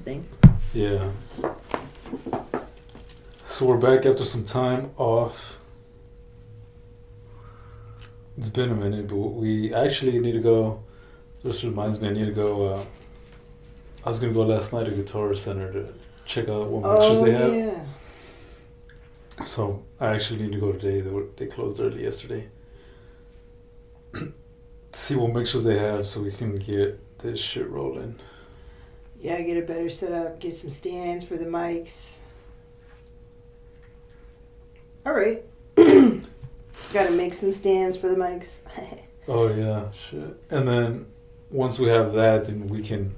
thing. Yeah. So we're back after some time off. It's been a minute, but we actually need to go. This reminds me, I need to go. Uh, I was gonna go last night to Guitar Center to check out what mixers Oh they have. yeah. So I actually need to go today. They were they closed early yesterday. See what mixers they have, so we can get this shit rolling. Yeah, get a better setup, get some stands for the mics. All right. Got to make some stands for the mics. Oh yeah, shit. And then once we have that, then we can.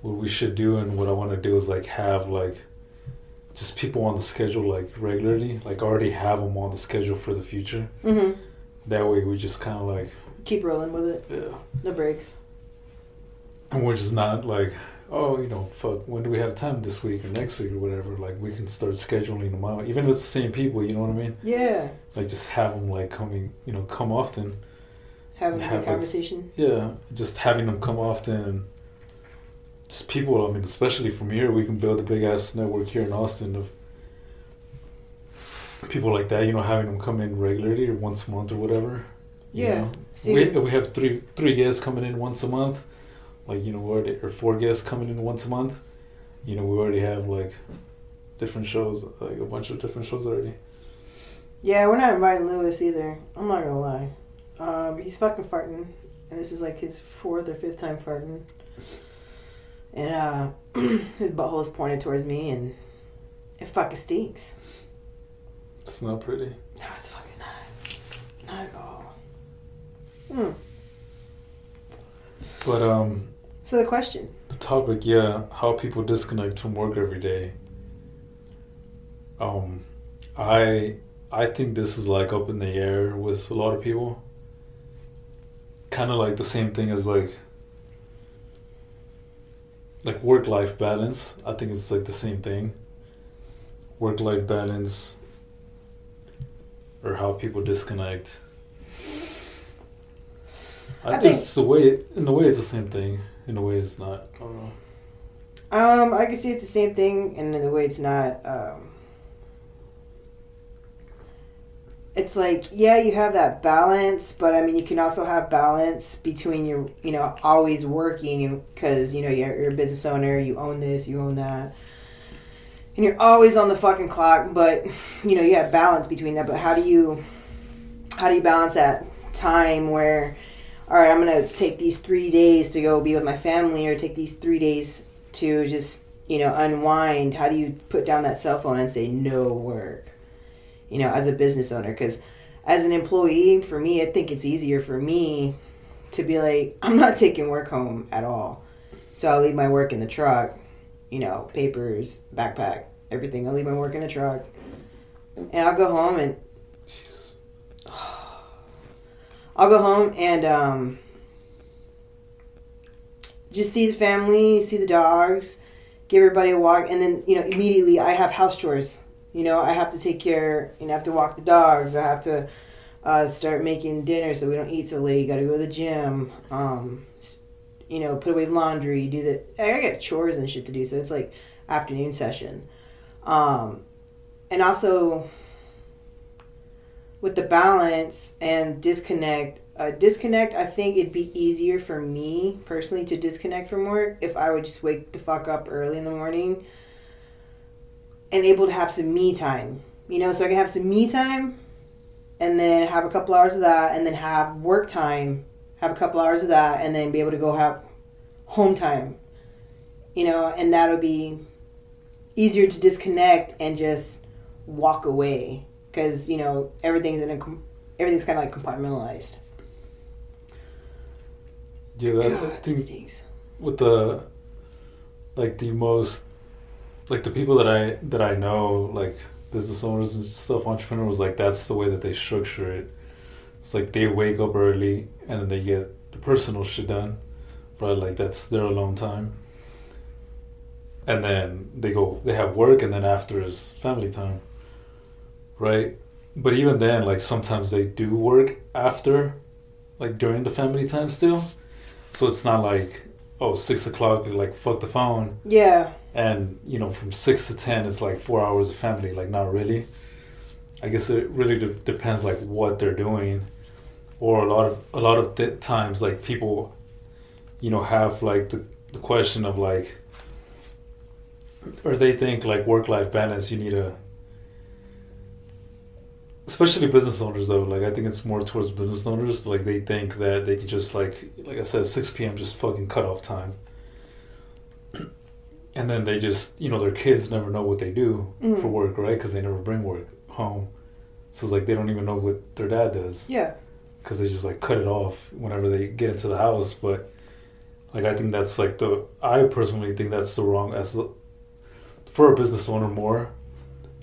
What we should do and what I want to do is like have like just people on the schedule like regularly, like already have them on the schedule for the future. hmm That way we just kind of like Keep rolling with it. yeah, No breaks. and we're just not like oh you know fuck when do we have time this week or next week or whatever. Like we can start scheduling them out, even if it's the same people. You know what I mean? Yeah. Like just have them like coming, you know, come often. Having a Have, good like, conversation. Yeah, just having them come often. Just people. I mean, especially from here, we can build a big ass network here in Austin of people like that. You know, having them come in regularly or once a month or whatever. you Yeah. know. See, we we have three three guests coming in once a month, like you know, we already, or four guests coming in once a month. You know, we already have like different shows, like a bunch of different shows already. yeah, we're not inviting Lewis either. I'm not gonna lie. Um, he's fucking farting, and this is like his fourth or fifth time farting. And uh, his butthole is pointed towards me, and it fucking stinks. It's not pretty. No, it's fucking not. Not at all. Hmm. But um, So the question. The topic, yeah, how people disconnect from work every day. Um, I I think this is like up in the air with a lot of people. Kind of like the same thing as like like work life balance. I think it's like the same thing. Work life balance or how people disconnect. I I, think- it's the way in the way it's the same thing. In a way it's not. I. Um, I can see it's the same thing, and in the way it's not. Um, it's like yeah, you have that balance, but I mean, you can also have balance between your, you know, always working, because you know you're, you're a business owner, you own this, you own that, and you're always on the fucking clock. But you know, you have balance between that. But how do you, how do you balance that time where? All right, I'm gonna take these three days to go be with my family, or take these three days to just you know unwind. How do you put down that cell phone and say no work you know as a business owner? Because as an employee for me i think it's easier for me to be like i'm not taking work home at all. So i'll leave my work in the truck you know papers backpack everything. I'll leave my work in the truck and i'll go home and i'll go home and um just see the family, see the dogs, give everybody a walk, and then you know immediately I have house chores. You know I have to take care. You know I have to walk the dogs. I have to uh, start making dinner so we don't eat so late. Got to go to the gym. Um, you know put away laundry. Do the I got chores and shit to do. So it's like afternoon session, um, and also with the balance and disconnect uh, disconnect, I think it'd be easier for me personally to disconnect from work if I would just wake the fuck up early in the morning and able to have some me time. You know, so I can have some me time and then have a couple hours of that and then have work time, have a couple hours of that and then be able to go have home time. You know, and that'll be easier to disconnect and just walk away because, you know, everything's in a everything's kind of like compartmentalized. Yeah, that, God, stinks. with the like the most like the people that I that I know like business owners and stuff entrepreneurs like that's the way that they structure it. It's like they wake up early and then they get the personal shit done, right? Like that's their alone time. And then they go they have work and then after is family time. Right? But even then like sometimes they do work after like during the family time still. So it's not like oh six o'clock like fuck the phone Yeah. and you know from six to ten it's like four hours of family like not really i guess it really de- depends like what they're doing or a lot of a lot of th- times like people you know have like the, the question of like or they think like work life balance you need a especially business owners though like i think it's more towards business owners like they think that they could just like like i said 6 p.m just fucking cut off time. And then they just you know their kids never know what they do Mhm. for work right? Because they never bring work home. So it's like they don't even know what their dad does. Yeah. because they just like cut it off whenever they get into the house. But like i think that's like the i personally think that's the wrong as for a business owner more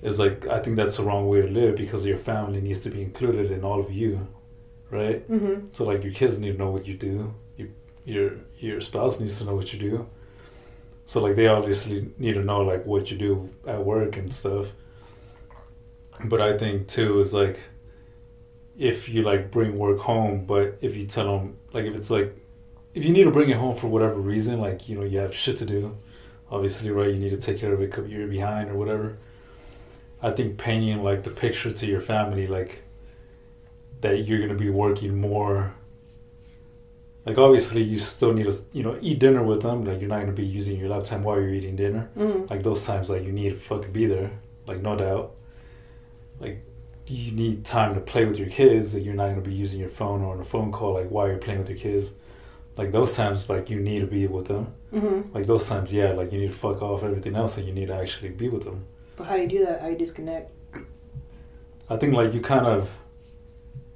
is like i think that's the wrong way to live because your family needs to be included in all of you right Mm-hmm. so like your kids need to know what you do. You, your your spouse needs to know what you do. So like they obviously need to know like what you do at work and stuff. But I think too is like if you like bring work home, but if you tell them like if it's like if you need to bring it home for whatever reason, like you know you have shit to do, obviously right, you need to take care of it because you're behind or whatever. I think painting like the picture to your family like that you're gonna be working more. Like obviously, you still need to you know eat dinner with them. Like you're not gonna be using your laptop while you're eating dinner. Mm-hmm. Like those times, like you need to fucking be there. Like no doubt. Like you need time to play with your kids. Like you're not gonna be using your phone or on a phone call. Like while you're playing with your kids. Like those times, like you need to be with them. Mm-hmm. Like those times, yeah. Like you need to fuck off everything else, and you need to actually be with them. But how do you do that? How do you disconnect? I think like you kind of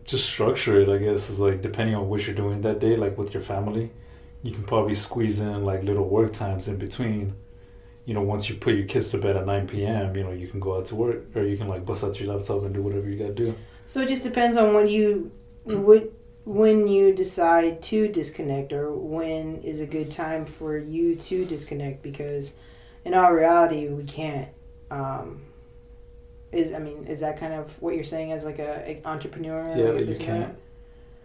just structure it. I guess is like depending on what you're doing that day, like with your family, you can probably squeeze in like little work times in between. You know, once you put your kids to bed at nine p.m., you know you can go out to work, or you can like bust out your laptop and do whatever you got to do. So it just depends on when you what when you decide to disconnect or when is a good time for you to disconnect because in all reality we can't um is I mean is that kind of what you're saying as like a, a entrepreneur Yeah, like you can't.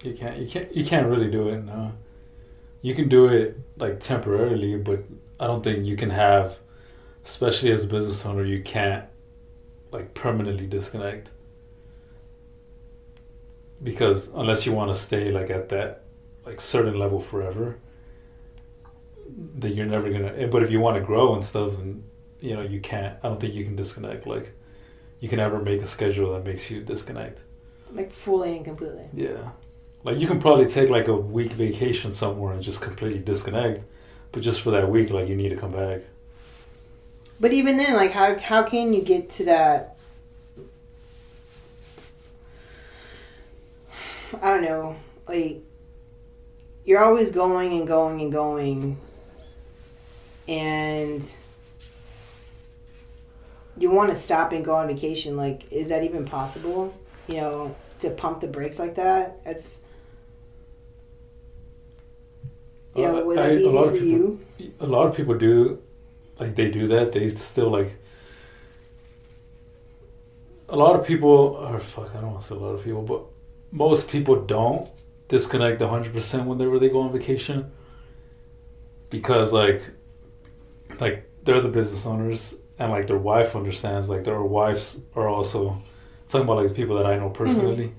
You can't. You can't. You can't really do it. No, you can do it like temporarily, but I don't think you can have, especially as a business owner, you can't like permanently disconnect. Because unless you want to stay like at that like certain level forever, that you're never gonna. eh, But if you want to grow and stuff, then you know you can't. I don't think you can disconnect. Like, you can never make a schedule that makes you disconnect. like fully and completely. Yeah. Like you can probably take like a week vacation somewhere and just completely disconnect, but just for that week, like you need to come back. But even then, like how how can you get to that? I don't know. Like you're always going and going and going, and you want to stop and go on vacation. Like, is that even possible? You know, to pump the brakes like that. It's you know, would I- that be a lot for of people- you? A lot of people do, like they do that. They still like. A lot of people, or fuck, I don't want to say a lot of people, but most people don't disconnect hundred percent whenever they go on vacation. Because like, like they're the business owners, and like their wife understands. Like their wives are also talking about like the people that I know personally.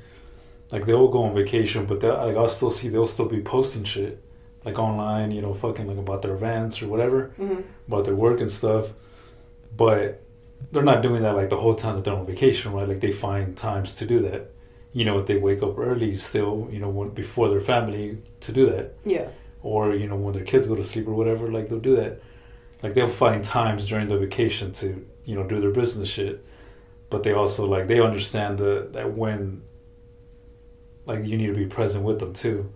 Like they all go on vacation, but they like I'll still see they'll still be posting shit like online, you know, fucking like about their events or whatever, hmm about their work and stuff. But they're not doing that like the whole time that they're on vacation, right? Like they find times to do that. You know, they wake up early still, you know, when, before their family to do that, Yeah. or you know when their kids go to sleep or whatever, like they'll do that. Like they'll find times during the vacation to you know do their business shit, but they also like they understand the that when like you need to be present with them too.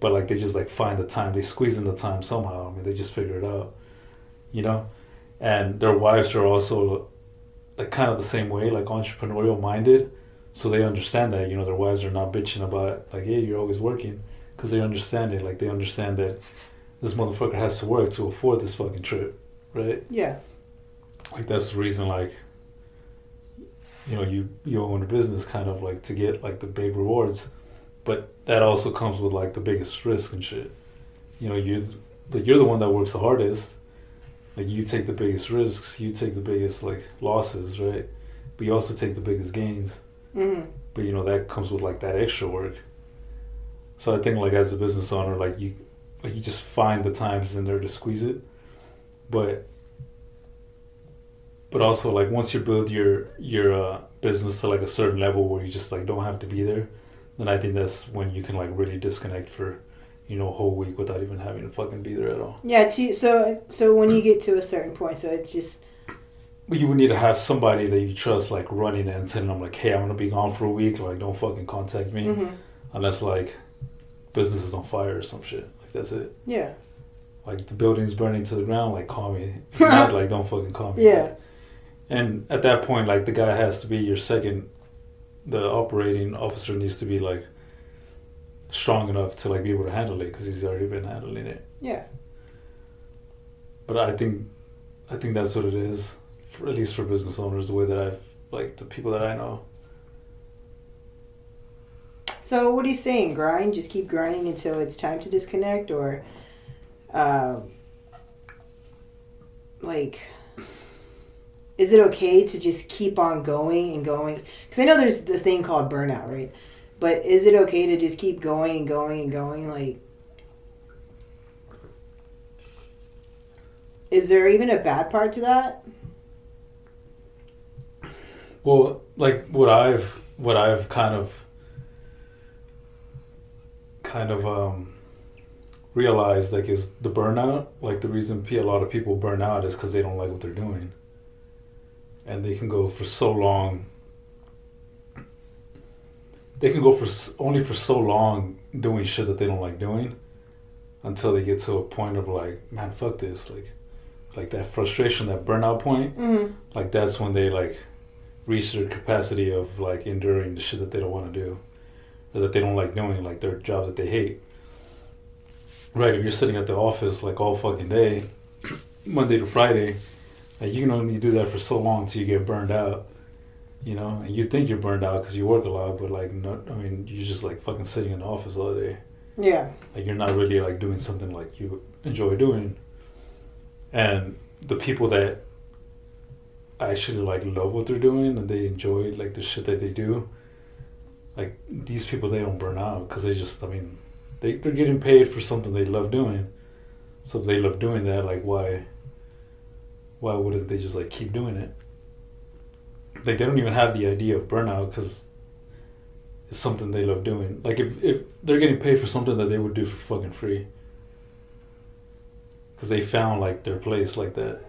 But like they just like find the time they squeeze in the time somehow. I mean they just figure it out you know? And their wives are also like kind of the same way like entrepreneurial minded. So they understand that you know their wives are not bitching about it. like hey you're always working because they understand it. Like they understand that this motherfucker has to work to afford this fucking trip right Yeah. like that's the reason like you know you you own a business kind of like to get like the big rewards but that also comes with like the biggest risk and shit you know you like you're the one that works the hardest. Like you take the biggest risks, you take the biggest like losses, right? But you also take the biggest gains. hmm But you know that comes with like that extra work. So I think like as a business owner, like you, like you just find the times in there to squeeze it, but. But also like once you build your your uh, business to like a certain level where you just like don't have to be there, then I think that's when you can like really disconnect for, you know, a whole week without even having to fucking be there at all. Yeah. To, so so when you get to a certain point, so it's just you would need to have somebody that you trust like running it and telling them like, hey, I'm gonna be gone for a week. Like, don't fucking contact me mhm. unless like business is on fire or some shit. Like that's it. yeah Like the building's burning to the ground. Like call me. Not like don't fucking call me. yeah And at that point, like the guy has to be your second. The operating officer needs to be like strong enough to like be able to handle it because he's already been handling it. yeah. But I think, I think that's what it is. For, at least for business owners, the way that I've like the people that I know. So what are you saying? Grind, just keep grinding until it's time to disconnect, or, uh, like, is it okay to just keep on going and going? Because I know there's this thing called burnout, right? But is it okay to just keep going and going and going? Like, is there even a bad part to that? Well, like what I've what I've kind of kind of um realized like is the burnout like the reason a lot of people burn out is because they don't like what they're doing. And they can go for so long. They can go for only for so long doing shit that they don't like doing until they get to a point of like man fuck this like like that frustration that burnout point. Mm-hmm. like that's when they like reach their capacity of like enduring the shit that they don't want to do or that they don't like doing like their job that they hate. Right if you're sitting at the office like all fucking day monday to friday like you can only do that for so long until you get burned out you know? And you think you're burned out because you work a lot but like no, i mean you're just like fucking sitting in the office all day. Yeah. like you're not really like doing something like you enjoy doing. And the people that actually like love what they're doing and they enjoy like the shit that they do like these people they don't burn out because they just i mean they, they're getting paid for something they love doing. So if they love doing that like why why wouldn't they just like keep doing it? Like they don't even have the idea of burnout because it's something they love doing. Like if, if they're getting paid for something that they would do for fucking free because they found like their place like that.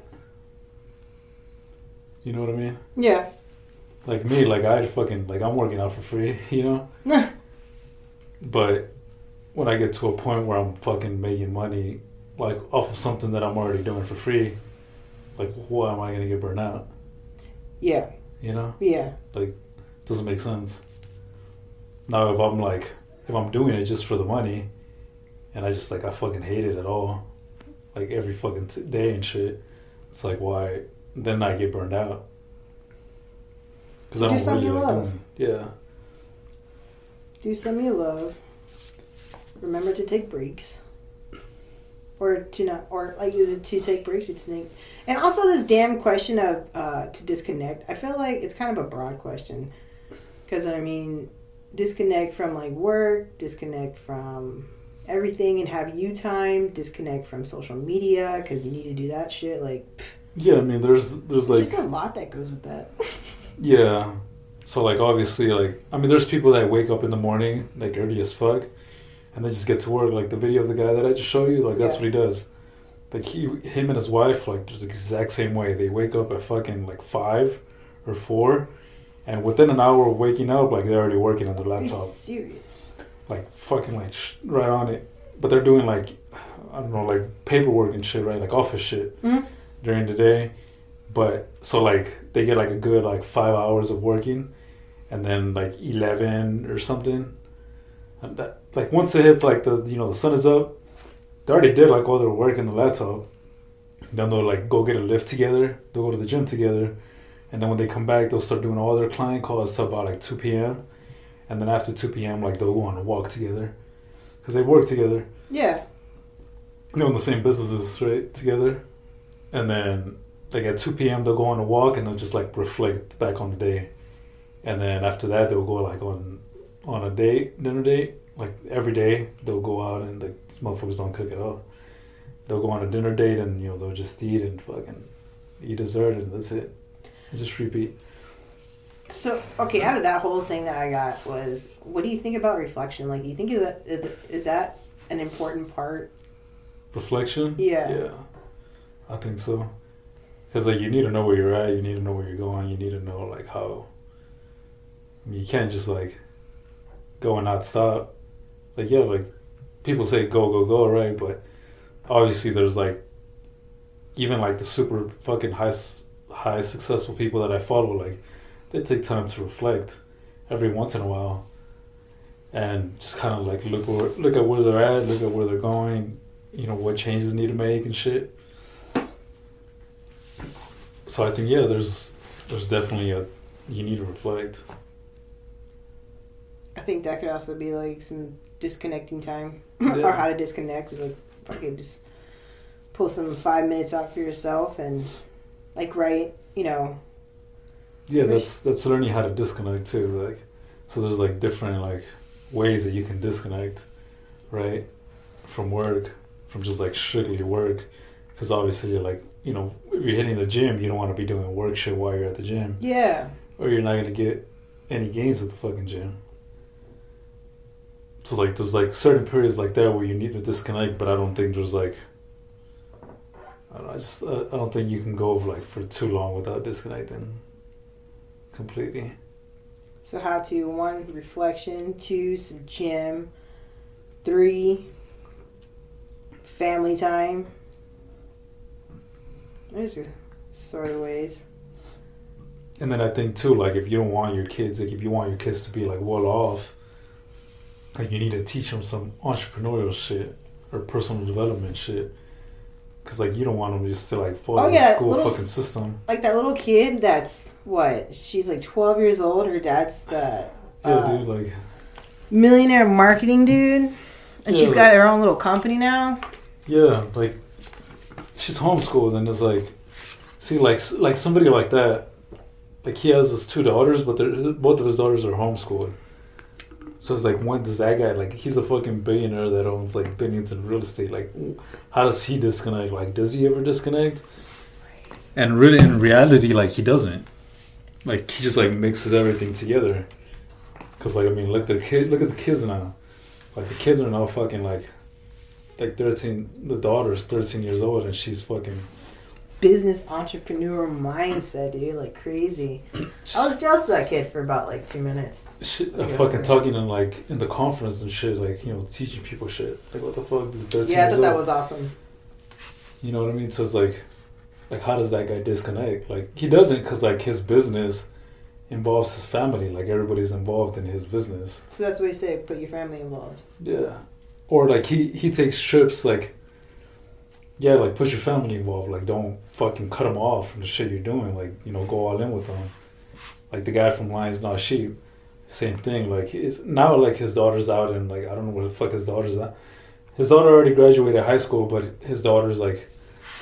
You know what i mean? Yeah. Like me, like I fucking like I'm working out for free, you know. but when I get to a point where I'm fucking making money, like off of something that I'm already doing for free, like why am I gonna get burned out? Yeah. You know, Yeah. Like, doesn't make sense. Now if I'm like if I'm doing it just for the money, and I just like I fucking hate it at all, like every fucking t- day and shit, it's like why then I get burned out. Because I do something really you like love. doing. Yeah. Do something you love. Remember to take breaks. Or to not, or like, is it to take breaks or to take? And also, this damn question of uh, to disconnect. I feel like it's kind of a broad question, because I mean, disconnect from like work, disconnect from everything, and have you time. Disconnect from social media because you need to do that shit. Like, Yeah, I mean, there's there's like there's a lot that goes with that. yeah. So like obviously like I mean, there's people that wake up in the morning like early as fuck, and they just get to work. Like the video of the guy that I just showed you, like that's Yeah. what he does. Like he, him and his wife, like just the exact same way. They wake up at fucking like five or four, and within an hour of waking up, like they're already working on their Are laptop. serious? like fucking like sh- right on it. But they're doing like I don't know like paperwork and shit, right? Like office shit Mhm. during the day. But so like they get like a good like five hours of working, and then like eleven or something. And that like once it hits like the you know the sun is up, they already did like all their work in the laptop. Then they'll like go get a lift together. They'll go to the gym together, and then when they come back, they'll start doing all their client calls till about like two p.m. And then after two p.m., like they'll go on a walk together, because they work together. Yeah. you know in the same businesses right together, and then like at two p.m. they'll go on a walk and they'll just like reflect back on the day, and then after that they'll go like on on a date dinner date like every day they'll go out and like motherfuckers don't cook at all. They'll go on a dinner date and you know they'll just eat and fucking eat dessert and that's it. It's just repeat. So okay, out of that whole thing that I got was, what do you think about reflection? Like, do you think is that is that an important part? Reflection. Yeah. Yeah, I think so. Cause like you need to know where you're at. You need to know where you're going. You need to know like how. You can't just like go and not stop. Like yeah, like people say go go go right, but obviously there's like even like the super fucking high high successful people that I follow like they take time to reflect every once in a while and just kind of like look where, look at where they're at, look at where they're going, you know what changes need to make and shit. So I think yeah, there's there's definitely a you need to reflect. I think that could also be like some disconnecting time Yeah. or how to disconnect is like fucking just pull some five minutes out for yourself and like write, you know, Yeah, that's that's learning how to disconnect too. Like, so there's like different like ways that you can disconnect, right, from work, from just like strictly work, because obviously you're like you know if you're hitting the gym, you don't want to be doing work shit while you're at the gym, yeah. or you're not gonna get any gains at the fucking gym. So like there's like certain periods like that where you need to disconnect, but I don't think there's like. I don't know, I just I I don't think you can go like for too long without disconnecting completely. So how to one reflection, two some gym, three family time. Those are sort of ways. And then I think too, like if you don't want your kids, like if you want your kids to be like well off, like you need to teach them some entrepreneurial shit or personal development shit. Cause like you don't want them just to like follow Oh, the school little- fucking system. Like that little kid that's what? She's like 12 years old. Her dad's the Yeah, uh, dude. Like millionaire marketing dude. And she's Yeah. got her own little company now. yeah, like she's homeschooled and it's like, see, like like somebody like that, like he has his two daughters, but both of his daughters are homeschooled. So it's like, when does that guy like? He's a fucking billionaire that owns like billions in real estate. Like, how does he disconnect? Like, does he ever disconnect? And really, in reality, like he doesn't. Like he just like mixes everything together. Cause like I mean, look at the kid. Look at the kids now. Like the kids are now fucking like, like thirteen. The daughter's thirteen years old and she's fucking. Business entrepreneur mindset, dude. Like crazy. I was jealous of that kid for about like two minutes. Shit, uh, Yeah. fucking talking in like in the conference and shit, like you know, teaching people shit. Like what the fuck, dude, thirteen Yeah, I thought that old. was awesome. You know what I mean? So it's like, like how does that guy disconnect? Like he doesn't, cause like his business involves his family. Like everybody's involved in his business. So that's what you say. Put your family involved. Yeah. Or like he he takes trips like. Yeah, like put your family involved. Like don't fucking cut them off from the shit you're doing. Like you know, go all in with them. Like the guy from Lions Not Sheep, same thing. Like his now like his daughter's out and like I don't know where the fuck his daughter's at. His daughter already graduated high school, but his daughter's like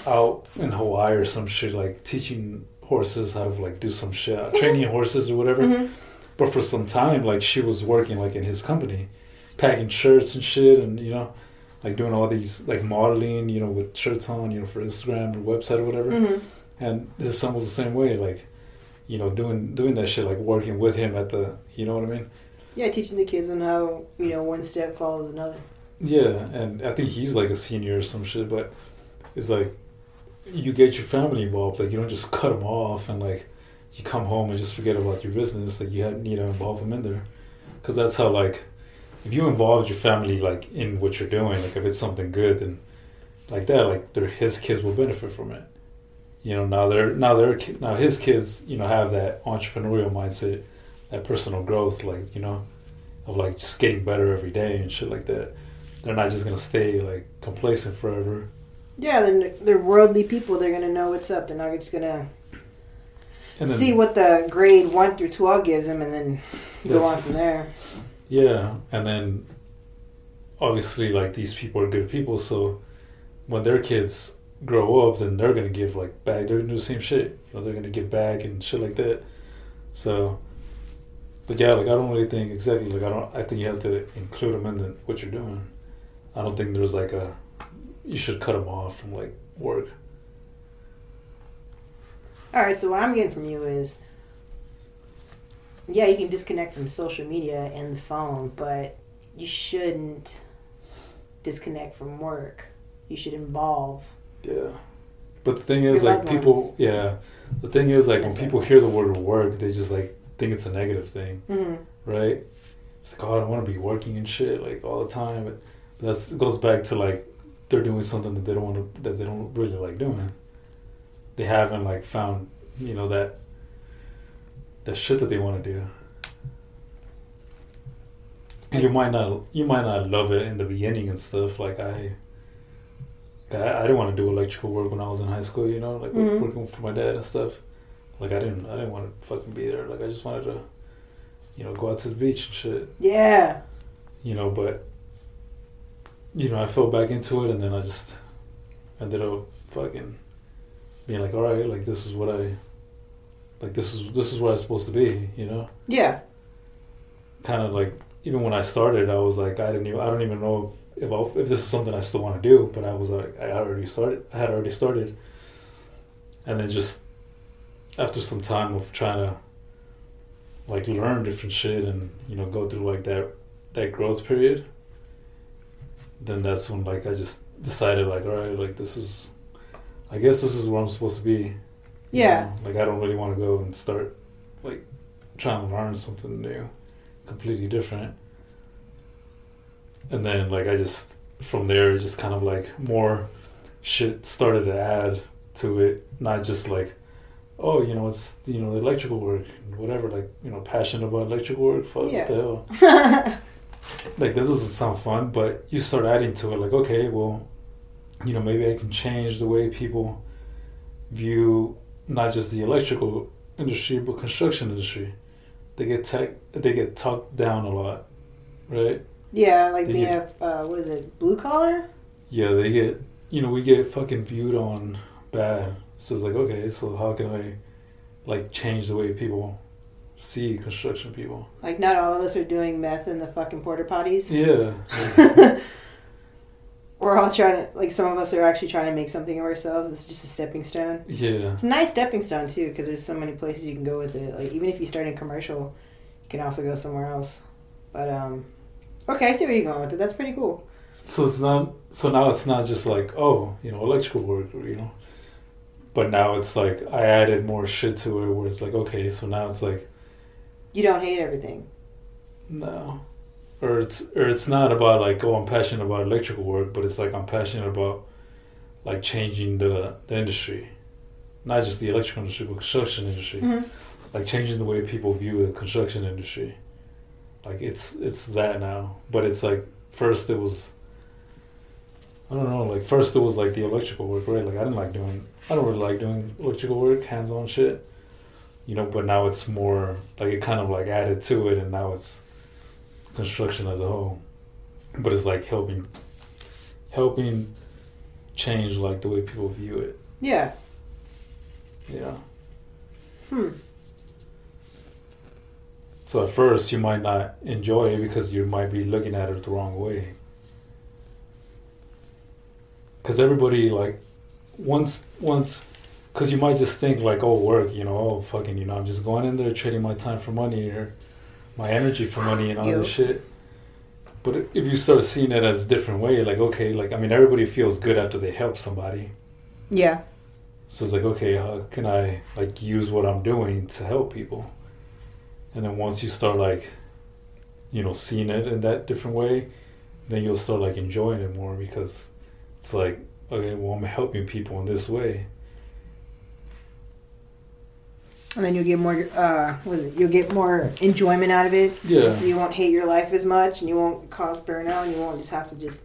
out in Hawaii or some shit, like teaching horses how to like do some shit, training horses or whatever. Mhm. But for some time, like she was working like in his company, packing shirts and shit, and you know, like doing all these like modeling, you know, with shirts on, you know, for Instagram or website or whatever. Mhm. And his son was the same way, like, you know, doing doing that shit, like working with him at the, you know what I mean? Yeah, teaching the kids on how you know one step follows another. Yeah, and I think he's like a senior or some shit, but it's like you get your family involved. Like you don't just cut them off and like you come home and just forget about your business. Like you had, need to involve them in there, because that's how like if you involve your family like in what you're doing, like if it's something good and like that, like their his kids will benefit from it. You know, now they're now their ki- now his kids, you know, have that entrepreneurial mindset, that personal growth, like you know, of like just getting better every day and shit like that they're not just gonna stay like complacent forever. Yeah, they're, they're worldly people. They're gonna know what's up. They're not just gonna then, see what the grade one through twelve gives them, and then go on from there. Yeah, and then obviously like these people are good people, so when their kids grow up, then they're gonna give like back. They're gonna do the same shit. You know, they're gonna give back and shit like that. So, but yeah, like I don't really think exactly. Like I don't. I think you have to include them in the, what you're doing. I don't think there's like a. You should cut them off from like work. All right, so what I'm getting from you is, yeah, you can disconnect from social media and the phone, but you shouldn't disconnect from work. You should involve. Yeah. But the thing is, like people, ones. yeah. The thing is, like when people hear the word work, they just like think it's a negative thing, Mm-hmm. right? It's like, oh, I don't want to be working and shit like all the time. But that's it goes back to like they're doing something that they don't want to, that they don't really like doing. They haven't like found, you know, that that shit that they want to do. And you might not, you might not love it in the beginning and stuff. Like I, I, I didn't want to do electrical work when I was in high school. You know, like Mhm. working for my dad and stuff. Like I didn't, I didn't want to fucking be there. Like I just wanted to, you know, go out to the beach and shit Yeah. you know, but you know, I fell back into it, and then I just ended up fucking being like, all right, like this is what I, like this is this is what I'm supposed to be, you know. Yeah. Kind of like even when I started, I was like, I didn't even, I don't even know if I, if this is something I still want to do, but I was like, I already started, I had already started, and then just after some time of trying to like learn different shit and you know go through like that that growth period then that's when like i just decided like all right like this is i guess this is where i'm supposed to be you Yeah. know? like i don't really want to go and start like trying to learn something new completely different and then like i just from there just kind of like more shit started to add to it not just like oh you know it's you know the electrical work whatever like you know passionate about electrical work fuck Yeah. what the hell like this doesn't sound fun, but you start adding to it like, okay, well, you know, maybe I can change the way people view not just the electrical industry but construction industry. They get tech they get talked down a lot, right? yeah, like They being get- a, uh, what is it, blue collar? Yeah, they get you know, we get fucking viewed on bad. So it's like, okay, so how can I like change the way people see construction people? Like, not all of us are doing meth in the fucking porta potties. Yeah. We're all trying to, like, some of us are actually trying to make something of ourselves. It's just a stepping stone. yeah. It's a nice stepping stone, too, because there's so many places you can go with it. Like, even if you start in commercial, you can also go somewhere else. But, um, okay, I see where you're going with it. That's pretty cool. So it's not. So now it's not just like oh, you know, electrical work, or, you know. But now it's like I added more shit to it, where it's like okay, so now it's like You don't hate everything. no, or it's or it's not about like oh I'm passionate about electrical work, but it's like I'm passionate about like changing the the industry, not just the electrical industry, but construction industry, Mhm. like changing the way people view the construction industry. Like it's it's that now, but it's like first it was. I don't know. Like first, it was like the electrical work, right? Like I didn't like doing. I don't really like doing electrical work, hands-on shit. You know, but now it's more like it kind of like added to it, and now it's construction as a whole. But it's like helping, helping change like the way people view it. Yeah. Yeah. Hmm. So at first, you might not enjoy it because you might be looking at it the wrong way. Because everybody like once once because you might just think like oh work you know oh fucking you know I'm just going in there trading my time for money or my energy for money and all this shit. But if you start seeing it as a different way, like okay, like I mean everybody feels good after they help somebody. Yeah. So it's like, okay, how can I like use what I'm doing to help people? And then once you start like, you know, seeing it in that different way, then you'll start like enjoying it more because it's like, okay, well, I'm helping people in this way. And then you'll get more, uh, what is it? You'll get more enjoyment out of it. Yeah. So you won't hate your life as much, and you won't cause burnout, and you won't just have to just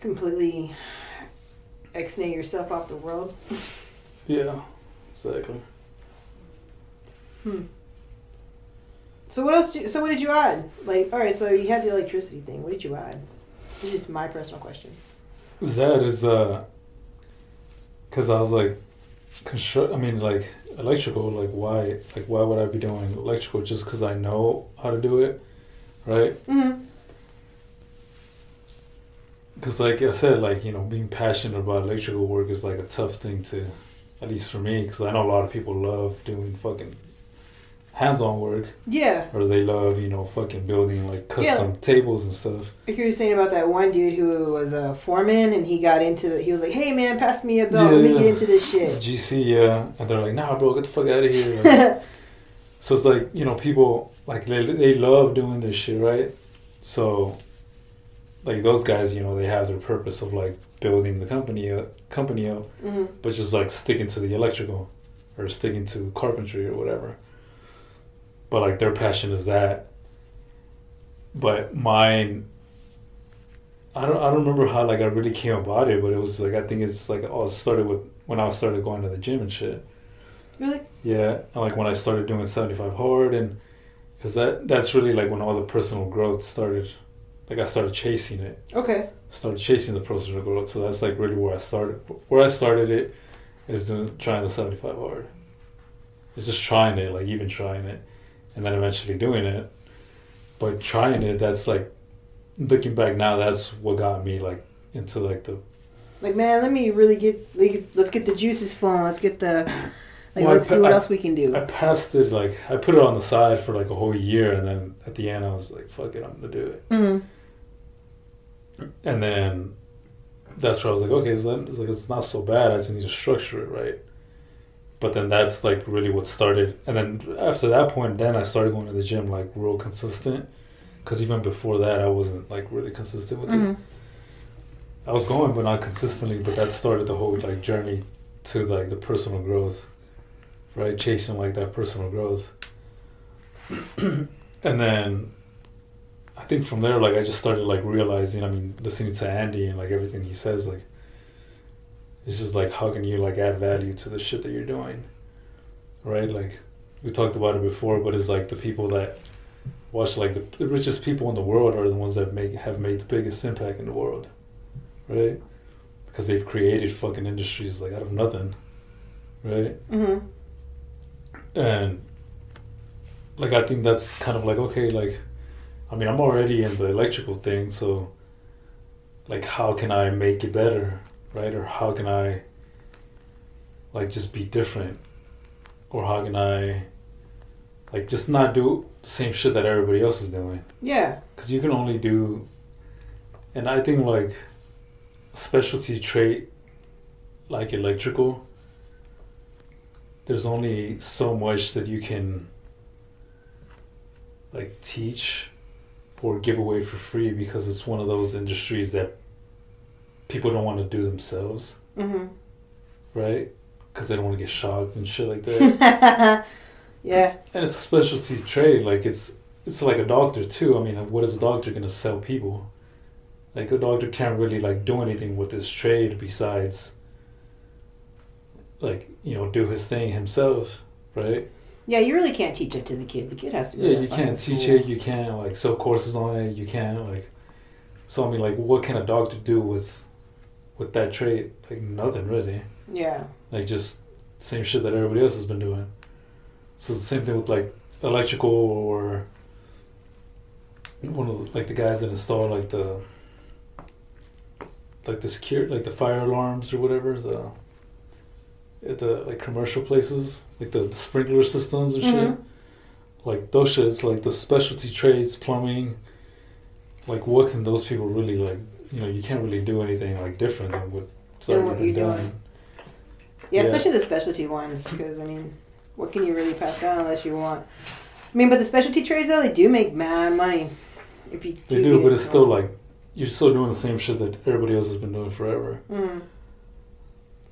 completely exnate yourself off the world. Yeah, exactly. Hmm. So what else? Did, so what did you add? Like, all right, so you had the electricity thing. What did you add? It's just my personal question. that is uh, because I was like, construct. I mean, like electrical. Like why? Like why would I be doing electrical just because I know how to do it, right? Mm-hmm. Because like I said, like you know, being passionate about electrical work is like a tough thing to, at least for me, because I know a lot of people love doing fucking hands-on work, Yeah. or they love you know fucking building like custom tables and stuff. Like you were saying about that one dude who was a foreman and he got into the. He was like, "Hey man, pass me a belt. Let me Yeah. get into this shit." GC, yeah, and they're like, "Nah, bro, get the fuck out of here." Like, so it's like you know, people like they they love doing this shit, right? So, like those guys, you know, they have their purpose of like building the company up, company up, hmm but just like sticking to the electrical or sticking to carpentry or whatever. But like their passion is that. But mine I don't I don't remember how like I really came about it, but it was like I think it's like all started with when I started going to the gym and shit. Really? Yeah, and like when I started doing 75 hard and cuz that that's really like when all the personal growth started like I started chasing it Okay. started chasing the personal growth. So that's like really where I started. Where I started it is doing trying the seventy five hard. It's just trying it, like even trying it, and then eventually doing it. But trying it, that's like looking back now. That's what got me like into like the. Like man, let me really get. like, Let's get the juices flowing. Let's get the. Like Well, let's see what I- else we can do. I passed it like I put it on the side for like a whole year, and then at the end I was like, "Fuck it, I'm gonna do it." hmm And then that's where I was like, okay, so then it's like it's not so bad. I just need to structure it right. But then that's like really what started. And then after that point, then I started going to the gym like real consistent. Because even before that, I wasn't like really consistent with hmm it. I was going, but not consistently. But that started the whole like journey to like the personal growth, right? Chasing like that personal growth. and then I think from there, like I just started like realizing. I mean, listening to Andy and like everything he says, like it's just like how can you like add value to the shit that you're doing, right? Like we talked about it before, but it's like the people that watch like the, the richest people in the world are the ones that make have made the biggest impact in the world, right? Because they've created fucking industries like out of nothing, right? hmm and like I think that's kind of like okay, like I mean I'm already in the electrical thing, so like how can I make it better, right? Or how can I like just be different, or how can I like just not do the same shit that everybody else is doing? Yeah. Because you can only do, and I think like specialty trait like electrical, there's only so much that you can like teach or give away for free because it's one of those industries that people don't want to do themselves, hmm right? Because they don't want to get shocked and shit like that. yeah. and it's a specialty trade. Like it's it's like a doctor too. I mean, what is a doctor gonna sell people? Like a doctor can't really like do anything with this trade besides like you know do his thing himself, right? Yeah, you really can't teach it to the kid. The kid has to go Yeah, you can't teach it. You can't like sell courses on it. You can't like. So I mean, like, what can a doctor do with with that trade? Like nothing really. Yeah. Like just same shit that everybody else has been doing. So the same thing with like electrical or one of the, like the guys that install like the like the secure like the fire alarms or whatever the at the like commercial places like the, the sprinkler systems and shit Mhm. like those shits like the specialty trades plumbing like what can those people really like you know you can't really do anything like different than what's Than already what been done doing. Yeah, Yeah. especially the specialty ones, because I mean, what can you really pass down unless you want? I mean, but the specialty trades though, they do make mad money. If you They do, but it's still like you're still doing the same shit that everybody else has been doing forever. Mm.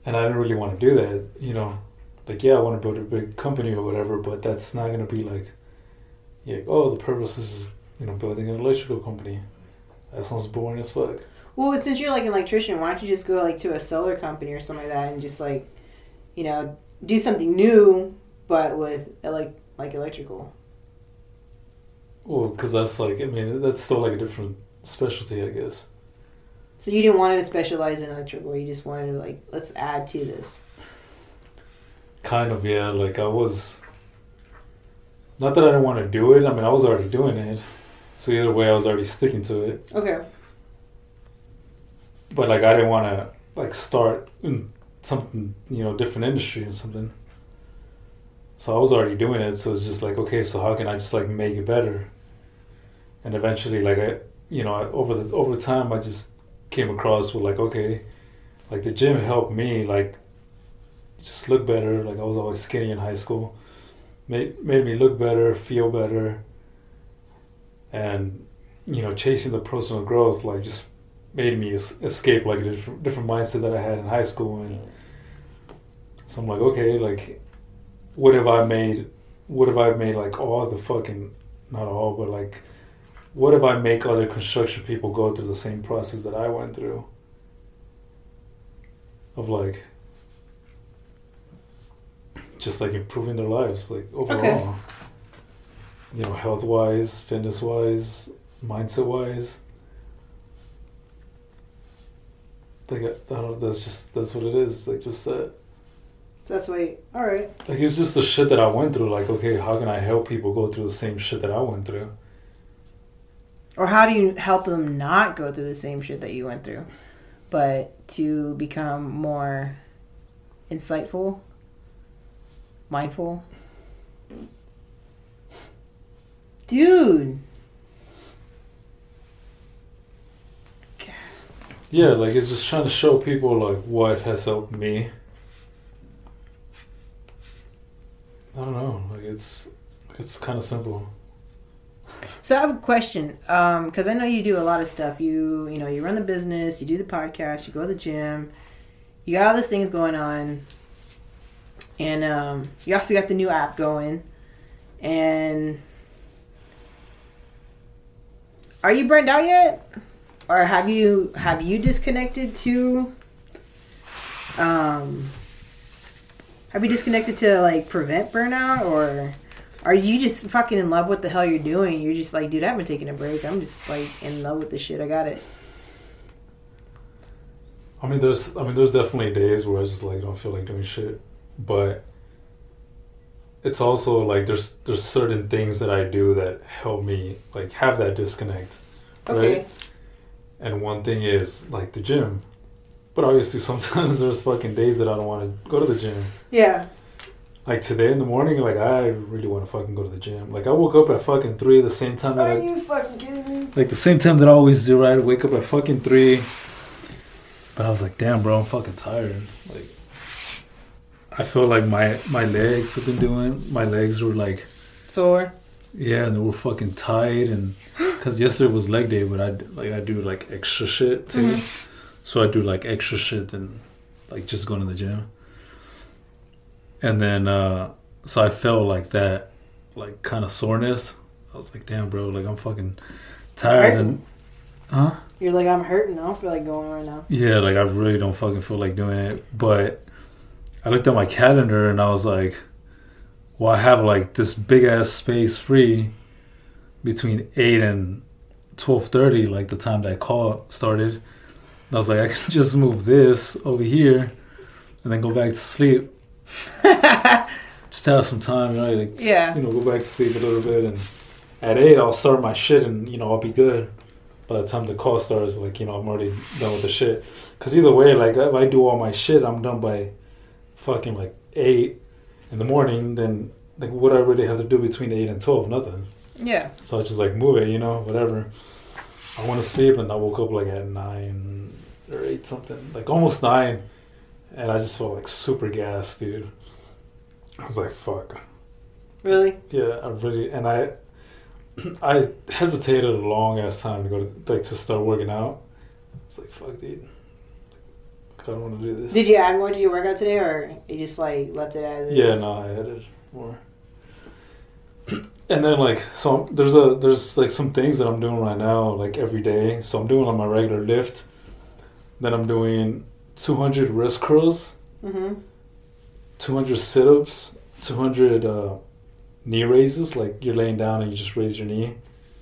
And I didn't really want to do that, you know. Like, yeah, I want to build a big company or whatever, but that's not gonna be like, yeah, oh, the purpose is you know building an electrical company. That sounds boring as fuck. Well, since you're like an electrician, why don't you just go like to a solar company or something like that and just like, you know, do something new but with like like electrical. Well, because that's like, I mean, that's still like a different specialty, I guess. So you didn't want to specialize in electrical. You just wanted to like let's add to this. Kind of, yeah. Like I was. Not that I didn't want to do it. I mean, I was already doing it. So either way, I was already sticking to it. Okay. But like, I didn't want to like start in something, you know, different industry or something. So I was already doing it. So it's just like, okay, so how can I just like make it better? And eventually, like I, you know, I, over the over time, I just came across with like, okay, like the gym helped me like just look better. Like I was always skinny in high school, made made me look better, feel better, and you know, chasing the personal growth like just made me es- escape like a different different mindset that I had in high school. And so I'm like, okay, like, what have I made, what have I made like all the fucking, not all, but like what if I make other construction people go through the same process that I went through? Of like, just like improving their lives, like overall. Okay. You know, health wise, fitness wise, mindset wise. Like I, I don't know, that's just that's what it is. Like just that. So that's why. All right. Like it's just the shit that I went through. Like okay, how can I help people go through the same shit that I went through? Or how do you help them not go through the same shit that you went through, but to become more insightful, mindful? Dude. Yeah, like it's just trying to show people like what has helped me. I don't know, like it's it's kind of simple. So I have a question, because I know you do a lot of stuff. You you know you run the business, you do the podcast, you go to the gym, you got all these things going on, and um, you also got the new app going. And are you burned out yet, or have you have you disconnected to? Um, have you disconnected to like prevent burnout or? Are you just fucking in love with the hell you're doing? You're just like, dude, I haven't taken a break. I'm just like in love with the shit. I got it. I mean, there's I mean, there's definitely days where I just like don't feel like doing shit, but it's also like there's there's certain things that I do that help me like have that disconnect, Okay. right? And one thing is like the gym, but obviously sometimes there's fucking days that I don't want to go to the gym. Yeah. Like today in the morning, like I really want to fucking go to the gym. Like I woke up at fucking three the same time that Are I, you fucking kidding me? like the same time that I always do. Right, wake up at fucking three. But I was like, damn, bro, I'm fucking tired. Like, I felt like my my legs have been doing. My legs were like, Sore. yeah, and they were fucking tight. And because yesterday was leg day, but I like I do like extra shit too. Mhm. So I do like extra shit than like just going to the gym. And then uh so I felt like that like kind of soreness. I was like, damn bro, like I'm fucking tired and huh? You're like, I'm hurting. I don't feel like going right now. Yeah, like I really don't fucking feel like doing it. But I looked at my calendar and I was like, well, I have like this big ass space free between eight and twelve thirty, like the time that call started. And I was like, I can just move this over here and then go back to sleep. Just have some time, you know, like Yeah. you know, go back to sleep a little bit and at eight I'll start my shit and you know I'll be good. By the time the call starts, like you know I'm already done with the shit. Cause either way, like if I do all my shit, I'm done by fucking like eight in the morning. Then like what I really have to do between eight and twelve? Nothing. Yeah. So I just like move it, you know, whatever. I want to sleep, and I woke up like at nine or eight something, like almost nine, and I just felt like super gassed, dude. I was like, fuck. Really? Yeah, I really and I I hesitated a long ass time to go to like to start working out. It's like fuck, dude. I don't want to do this. Did you add more to your workout today, or you just like left it as is? yeah, no, I added more. And then like so I'm- there's a there's like some things that I'm doing right now like every day. So I'm doing like my regular lift. Then I'm doing 200 wrist curls, Mm-hmm. 200 sit-ups, 200 uh, knee raises, like you're laying down and you just raise your knee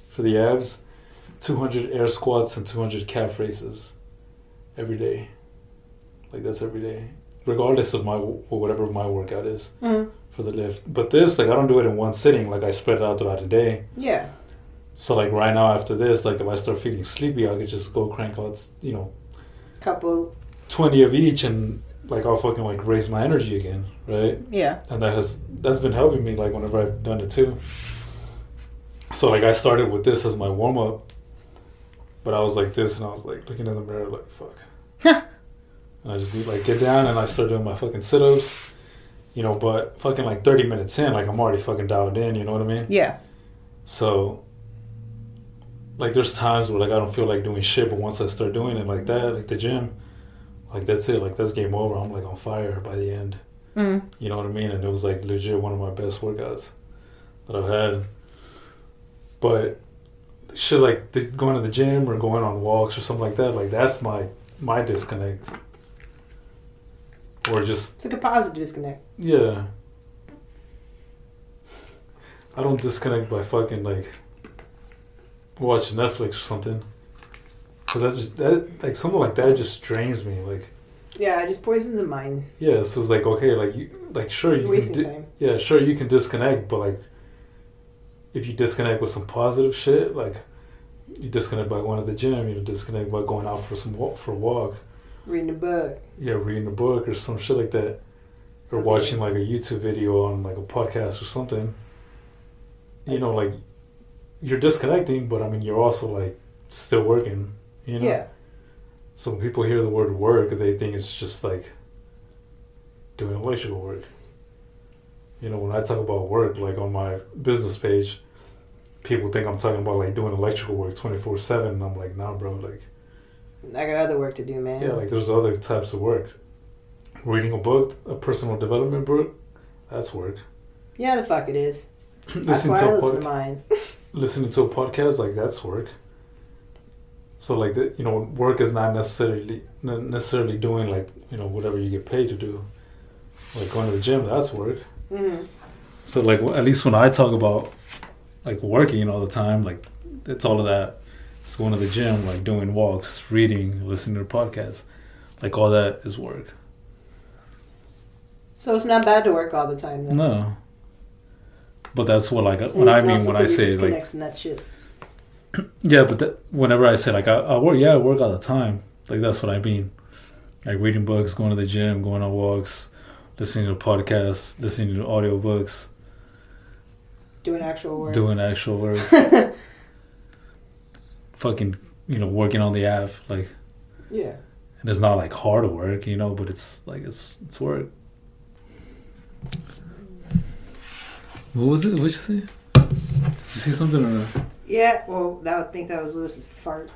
for the abs, 200 air squats and 200 calf raises. every day. Like that's every day, regardless of my whatever my workout is Mhm. for the lift. But this, like, I don't do it in one sitting. Like I spread it out throughout the day. Yeah. So like right now after this, like if I start feeling sleepy, I could just go crank out, you know, Couple. twenty of each, and like I'll fucking like raise my energy again, right? Yeah. And that has that's been helping me like whenever I've done it too. So like I started with this as my warm up, but I was like this, and I was like looking in the mirror like fuck. and I just need like get down, and I start doing my fucking sit ups, you know. But fucking like thirty minutes in, like I'm already fucking dialed in. You know what I mean? Yeah. So, like, there's times where like I don't feel like doing shit, but once I start doing it like that, like the gym, like that's it. Like that's game over. I'm like on fire by the end. Mm. You know what I mean? And it was like legit one of my best workouts that I've had. But shit like the, going to the gym or going on walks or something like that, like that's my my disconnect. Or just It's like a positive disconnect. yeah. I don't disconnect by fucking like watching Netflix or something. Cause that's just that like something like that just drains me. Like Yeah, it just poisons the mind. yeah, so it's like okay, like you like sure you You're wasting can di- time. yeah sure you can disconnect, but like if you disconnect with some positive shit, like you disconnect by going to the gym, you disconnect by going out for some walk, for a walk, Reading a book. yeah, reading a book or some shit like that. or watching like a YouTube video on like a podcast or something, you know, like you're disconnecting, but I mean you're also like still working, you know. Yeah. So when people hear the word work, they think it's just like doing electrical work. You know, when I talk about work, like on my business page, people think I'm talking about like doing electrical work twenty four seven, and I'm like, nah, bro, like I got other work to do, man. yeah, like there's other types of work. Reading a book, a personal development book, that's work. Yeah, the fuck it is. Listening to a listen pod- to listening to a podcast like that's work so like the, you know work is not necessarily not necessarily doing like you know whatever you get paid to do like going to the gym that's work hmm so like at least when i talk about like working all the time like it's all of that it's going to the gym like doing walks reading listening to podcasts like all that is work So it's not bad to work all the time. Then. no but that's what like when i mean when i say like and that shit. Yeah, but that, whenever I say like I, I work, yeah, I work all the time. Like that's what I mean. Like reading books, going to the gym, going on walks, listening to podcasts, listening to audiobooks, Doing actual work. doing actual work, fucking, you know, working on the app. Like, yeah. and it's not like hard work, you know, but it's like it's it's work. What was it? What you say? Did you see something or not? Yeah. Well, that would think that was Lewis's fart.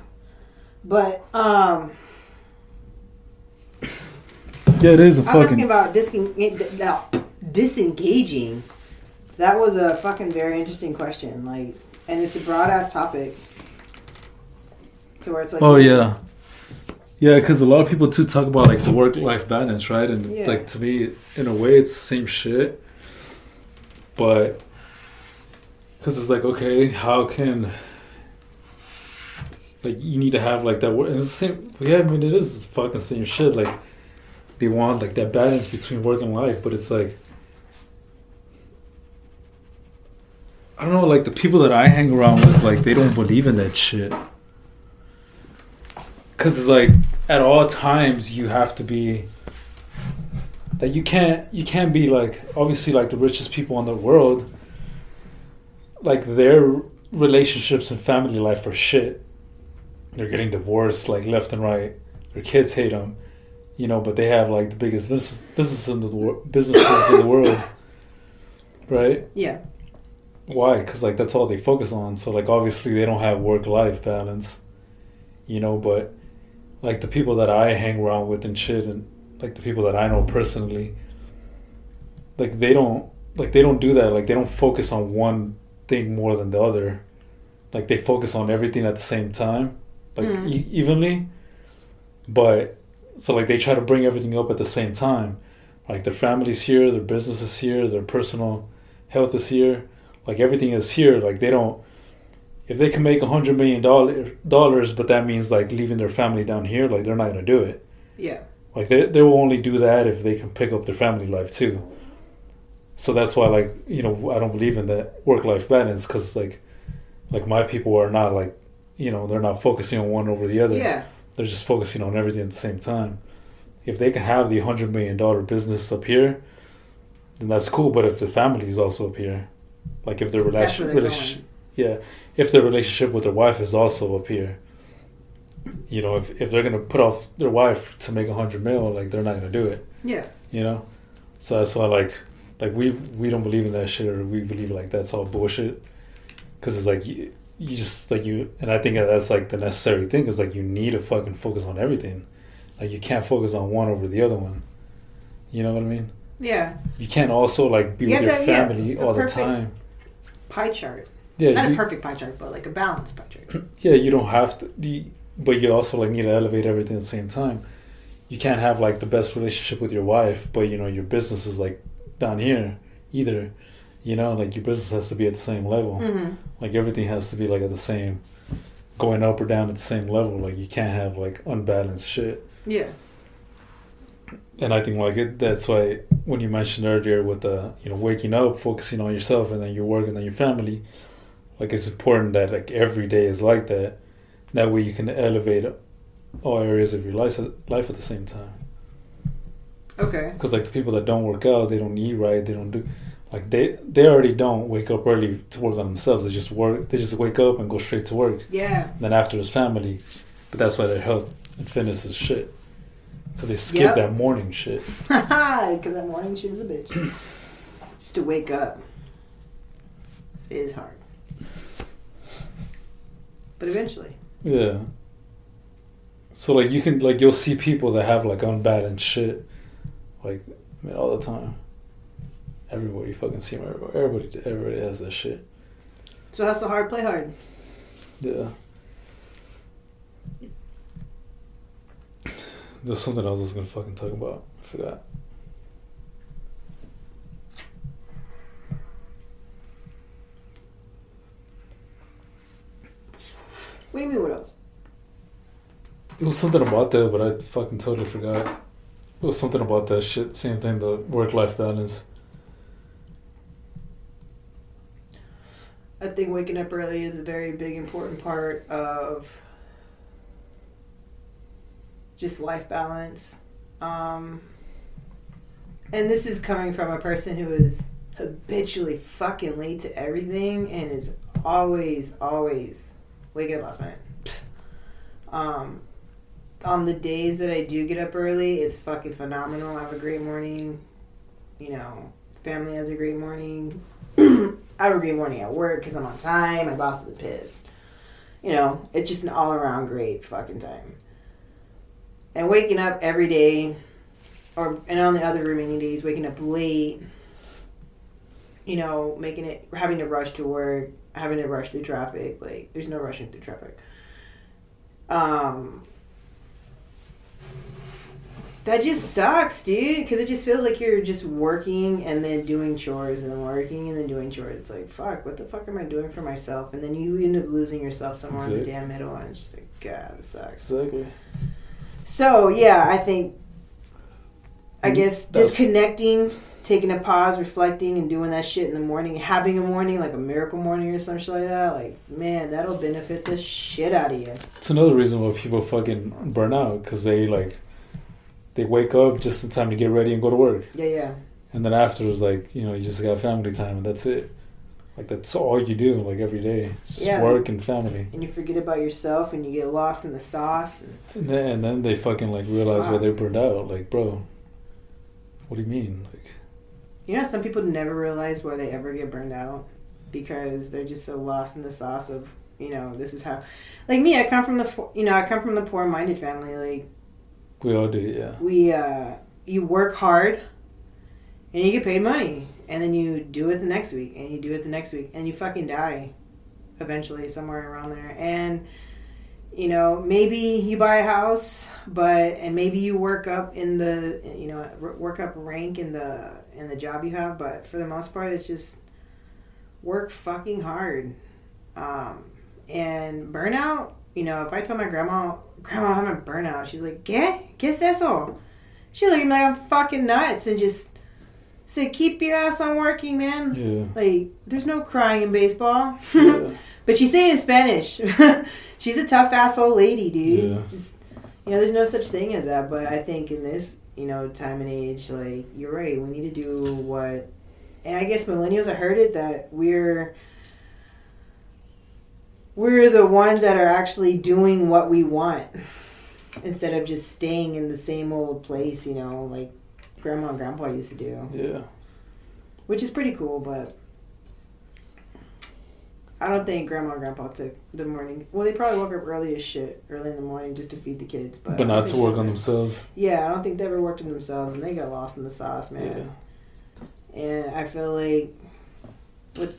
But um, Yeah, it is a I was asking about diseng- disengaging. That was a fucking very interesting question. Like, and it's a broad ass topic. To where it's like, Oh yeah, yeah. Because a lot of people too talk about like the work-life balance, right? And Yeah. like to me, in a way, it's the same shit. But because it's like, okay, how can like you need to have like that work? And it's the same. Yeah, I mean, it is fucking same shit. Like they want like that balance between work and life, but it's like. I don't know, like the people that I hang around with, like they don't believe in that shit. Cause it's like at all times you have to be like you can't you can't be like obviously like the richest people in the world. Like their relationships and family life are shit. They're getting divorced like left and right. Their kids hate them you know but they have like the biggest business business in the wor- businesses in the world right? Yeah, why? Because like that's all they focus on. So like obviously they don't have work life balance you know but like the people that i hang around with and shit and like the people that i know personally like they don't like they don't do that. Like they don't focus on one thing more than the other. Like they focus on everything at the same time like Mhm. e- evenly. But so like they try to bring everything up at the same time. Like their family's here their business is here their personal health is here. Like everything is here. Like they don't if they can make a hundred million dollar but that means like leaving their family down here, like they're not gonna do it. Yeah. Like they they will only do that if they can pick up their family life too. So that's why like you know I don't believe in that work life balance because like like my people are not like you know they're not focusing on one over the other. Yeah. They're just focusing on everything at the same time. If they can have the hundred million dollar business up here, then that's cool. But if the family is also up here, like if their That's relation, they're relationship, yeah, if their relationship with their wife is also up here, you know, if, if they're gonna put off their wife to make a hundred mil, like they're not gonna do it, Yeah. you know. So that's why like like we we don't believe in that shit, or we believe like that's all bullshit, because it's like you, you just like you, and I think that's like the necessary thing is like you need to fucking focus on everything, like you can't focus on one over the other one, you know what I mean? Yeah. You can't also like be You with your to have- yeah, family all the time. Pie chart. Yeah, Not you- a perfect pie chart, but like a balanced pie chart. yeah, you don't have to, you, but you also like need to elevate everything at the same time. You can't have like the best relationship with your wife, but you know your business is like down here either. You know, like your business has to be at the same level. Mm-hmm. Like everything has to be like at the same, going up or down at the same level. Like you can't have like unbalanced shit. Yeah. And I think like it, that's why when you mentioned earlier with the you know waking up, focusing on yourself, and then your work and then your family, like it's important that like every day is like that. That way you can elevate all areas of your life life at the same time. Okay. Because like the people that don't work out, they don't eat right, they don't do like they they already don't wake up early to work on themselves. They just work. They just wake up and go straight to work. Yeah. And then after his family, but that's why their health and fitness is shit. Because they skip Yep. that morning shit. Because that morning shit is a bitch. Just to wake up is hard. But eventually. Yeah. So like you can like you'll see people that have like unbalanced shit, like I mean all the time. Everywhere you fucking see them everywhere. Everybody everybody has that shit. So hustle hard, play hard. Yeah. There's something else I was gonna fucking talk about. I forgot. What do you mean, what else? It was something about that, but I fucking totally forgot. It was something about that shit. Same thing, the work life balance. I think waking up early is a very big, important part of just life balance. Um, and this is coming from a person who is habitually fucking late to everything and is always, always waking up last minute. Um, on the days that I do get up early, it's fucking phenomenal. I have a great morning. You know, family has a great morning. I have a great morning at work because I'm on time. My boss is pissed. You know, it's just an all around great fucking time. And waking up every day, or and on the other remaining days, waking up late. You know, making it having to rush to work, having to rush through traffic. Like, there's no rushing through traffic. Um, that just sucks, dude. Because it just feels like you're just working and then doing chores and then working and then doing chores. It's like, fuck, what the fuck am I doing for myself? And then you end up losing yourself somewhere in the damn middle, and it's just like, God, this sucks. Exactly. So yeah, I think, I guess that's- disconnecting, taking a pause, reflecting, and doing that shit in the morning, having a morning like a miracle morning or some shit like that. Like, man, that'll benefit the shit out of you. It's another reason why people fucking burn out because they like they wake up just in time to get ready and go to work, Yeah, yeah. and then after it's like you know you just got family time and that's it. Like that's all you do like every day, just Yeah. work and family. And you forget about yourself, and you get lost in the sauce. And, And then, and then they fucking like realize why they're burned out. Like, bro, what do you mean? You know, some people never realize where they ever get burned out because they're just so lost in the sauce of, you know, this is how. Like me, I come from the, you know, I come from the poor-minded family. Like we all do, yeah. we, uh, you work hard, and you get paid money, and then you do it the next week, and you do it the next week, and you fucking die, eventually somewhere around there, and. You know, maybe you buy a house, but and maybe you work up in the you know work up rank in the in the job you have, but for the most part, it's just work fucking hard. Um, And burnout, you know, if I tell my grandma, Grandma, I'm a burnout, she's like, Get, get es eso? She looked at me like I'm fucking nuts and just said, Keep your ass on working, man. Yeah. Like, there's no crying in baseball. yeah. but she's saying it in Spanish. she's a tough ass old lady, dude. Yeah. Just you know, there's no such thing as that. But I think in this, you know, time and age, like you're right, we need to do what. And I guess millennials, I heard it that we're we're the ones that are actually doing what we want instead of just staying in the same old place. You know, like grandma and grandpa used to do Yeah. which is pretty cool, but I don't think grandma and grandpa took the morning. Well, they probably woke up early as shit, early in the morning just to feed the kids, but, But not to work on themselves. Yeah, I don't think they ever worked on themselves, and they got lost in the sauce, man. And I feel like with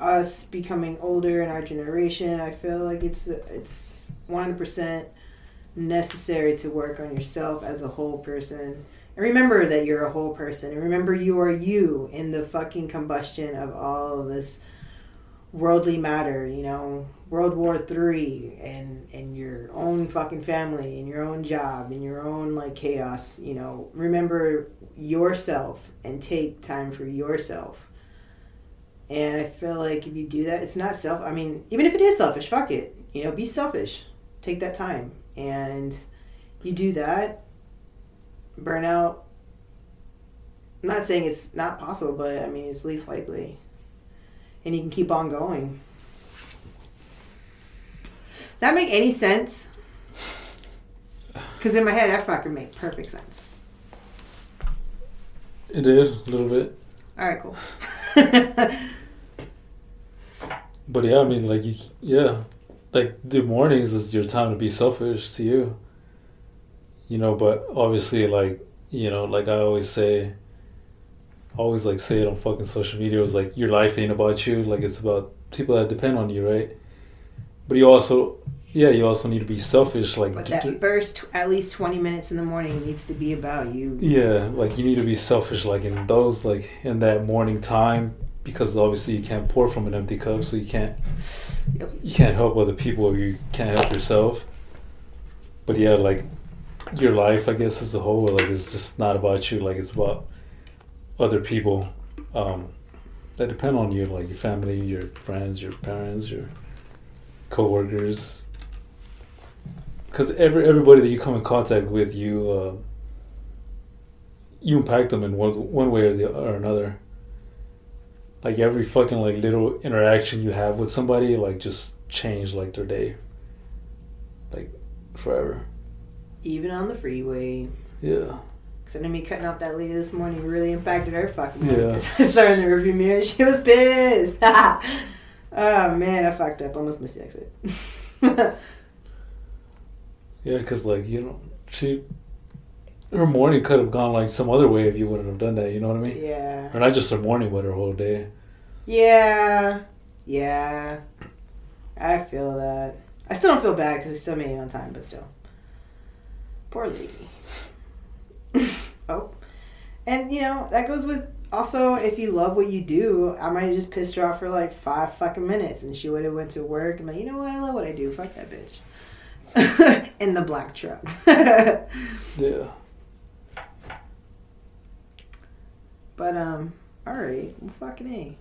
us becoming older in our generation, I feel like it's it's one hundred percent necessary to work on yourself as a whole person. And remember that you're a whole person. And remember you are you in the fucking combustion of all of this worldly matter, you know, World War Three and and your own fucking family and your own job and your own like chaos, you know. Remember yourself and take time for yourself. And I feel like if you do that, it's not self I mean, even if it is selfish, fuck it. You know, be selfish. Take that time. And you do that, burnout I'm not saying it's not possible, but I mean it's least likely. And you can keep on going. That make any sense? Because in my head, that fucking make perfect sense. It did a little bit. All right, cool. But yeah, I mean, like you, yeah, like the mornings is your time to be selfish to you. You know, but obviously, like you know, like I always say, always like say it on fucking social media. It's like your life ain't about you. Like it's about people that depend on you, right? But you also, yeah, you also need to be selfish. Like but that d- first at least 20 minutes in the morning needs to be about you. Yeah, like you need to be selfish, like in those, like in that morning time, because obviously you can't pour from an empty cup, so you can't, Yep. you can't help other people if you can't help yourself. But yeah, like your life, I guess, as a whole, like it's just not about you. Like it's about other people um, that depend on you, like your family, your friends, your parents, your coworkers. Because every everybody that you come in contact with, you. Uh, you impact them in one one way or the or another. Like every fucking like little interaction you have with somebody, like just change like their day, like forever. Even on the freeway. Yeah, Because I know me cutting off that lady this morning really impacted her fucking Yeah. mood. 'Cause I saw her in the rearview mirror. She was pissed. oh man, I fucked up. Almost missed the exit. yeah, because like you know she, her morning could have gone like some other way if you wouldn't have done that. You know what I mean? yeah. Or not just her morning, but her whole day. Yeah. Yeah. I feel that. I still don't feel bad because I still made it on time, but still. Poor lady. And, you know, that goes with also if you love what you do, I might have just pissed her off for like five fucking minutes and she would have went to work and like, you know what, I love what I do. Fuck that bitch. In the black truck. Yeah. But um, all right, well, fucking a.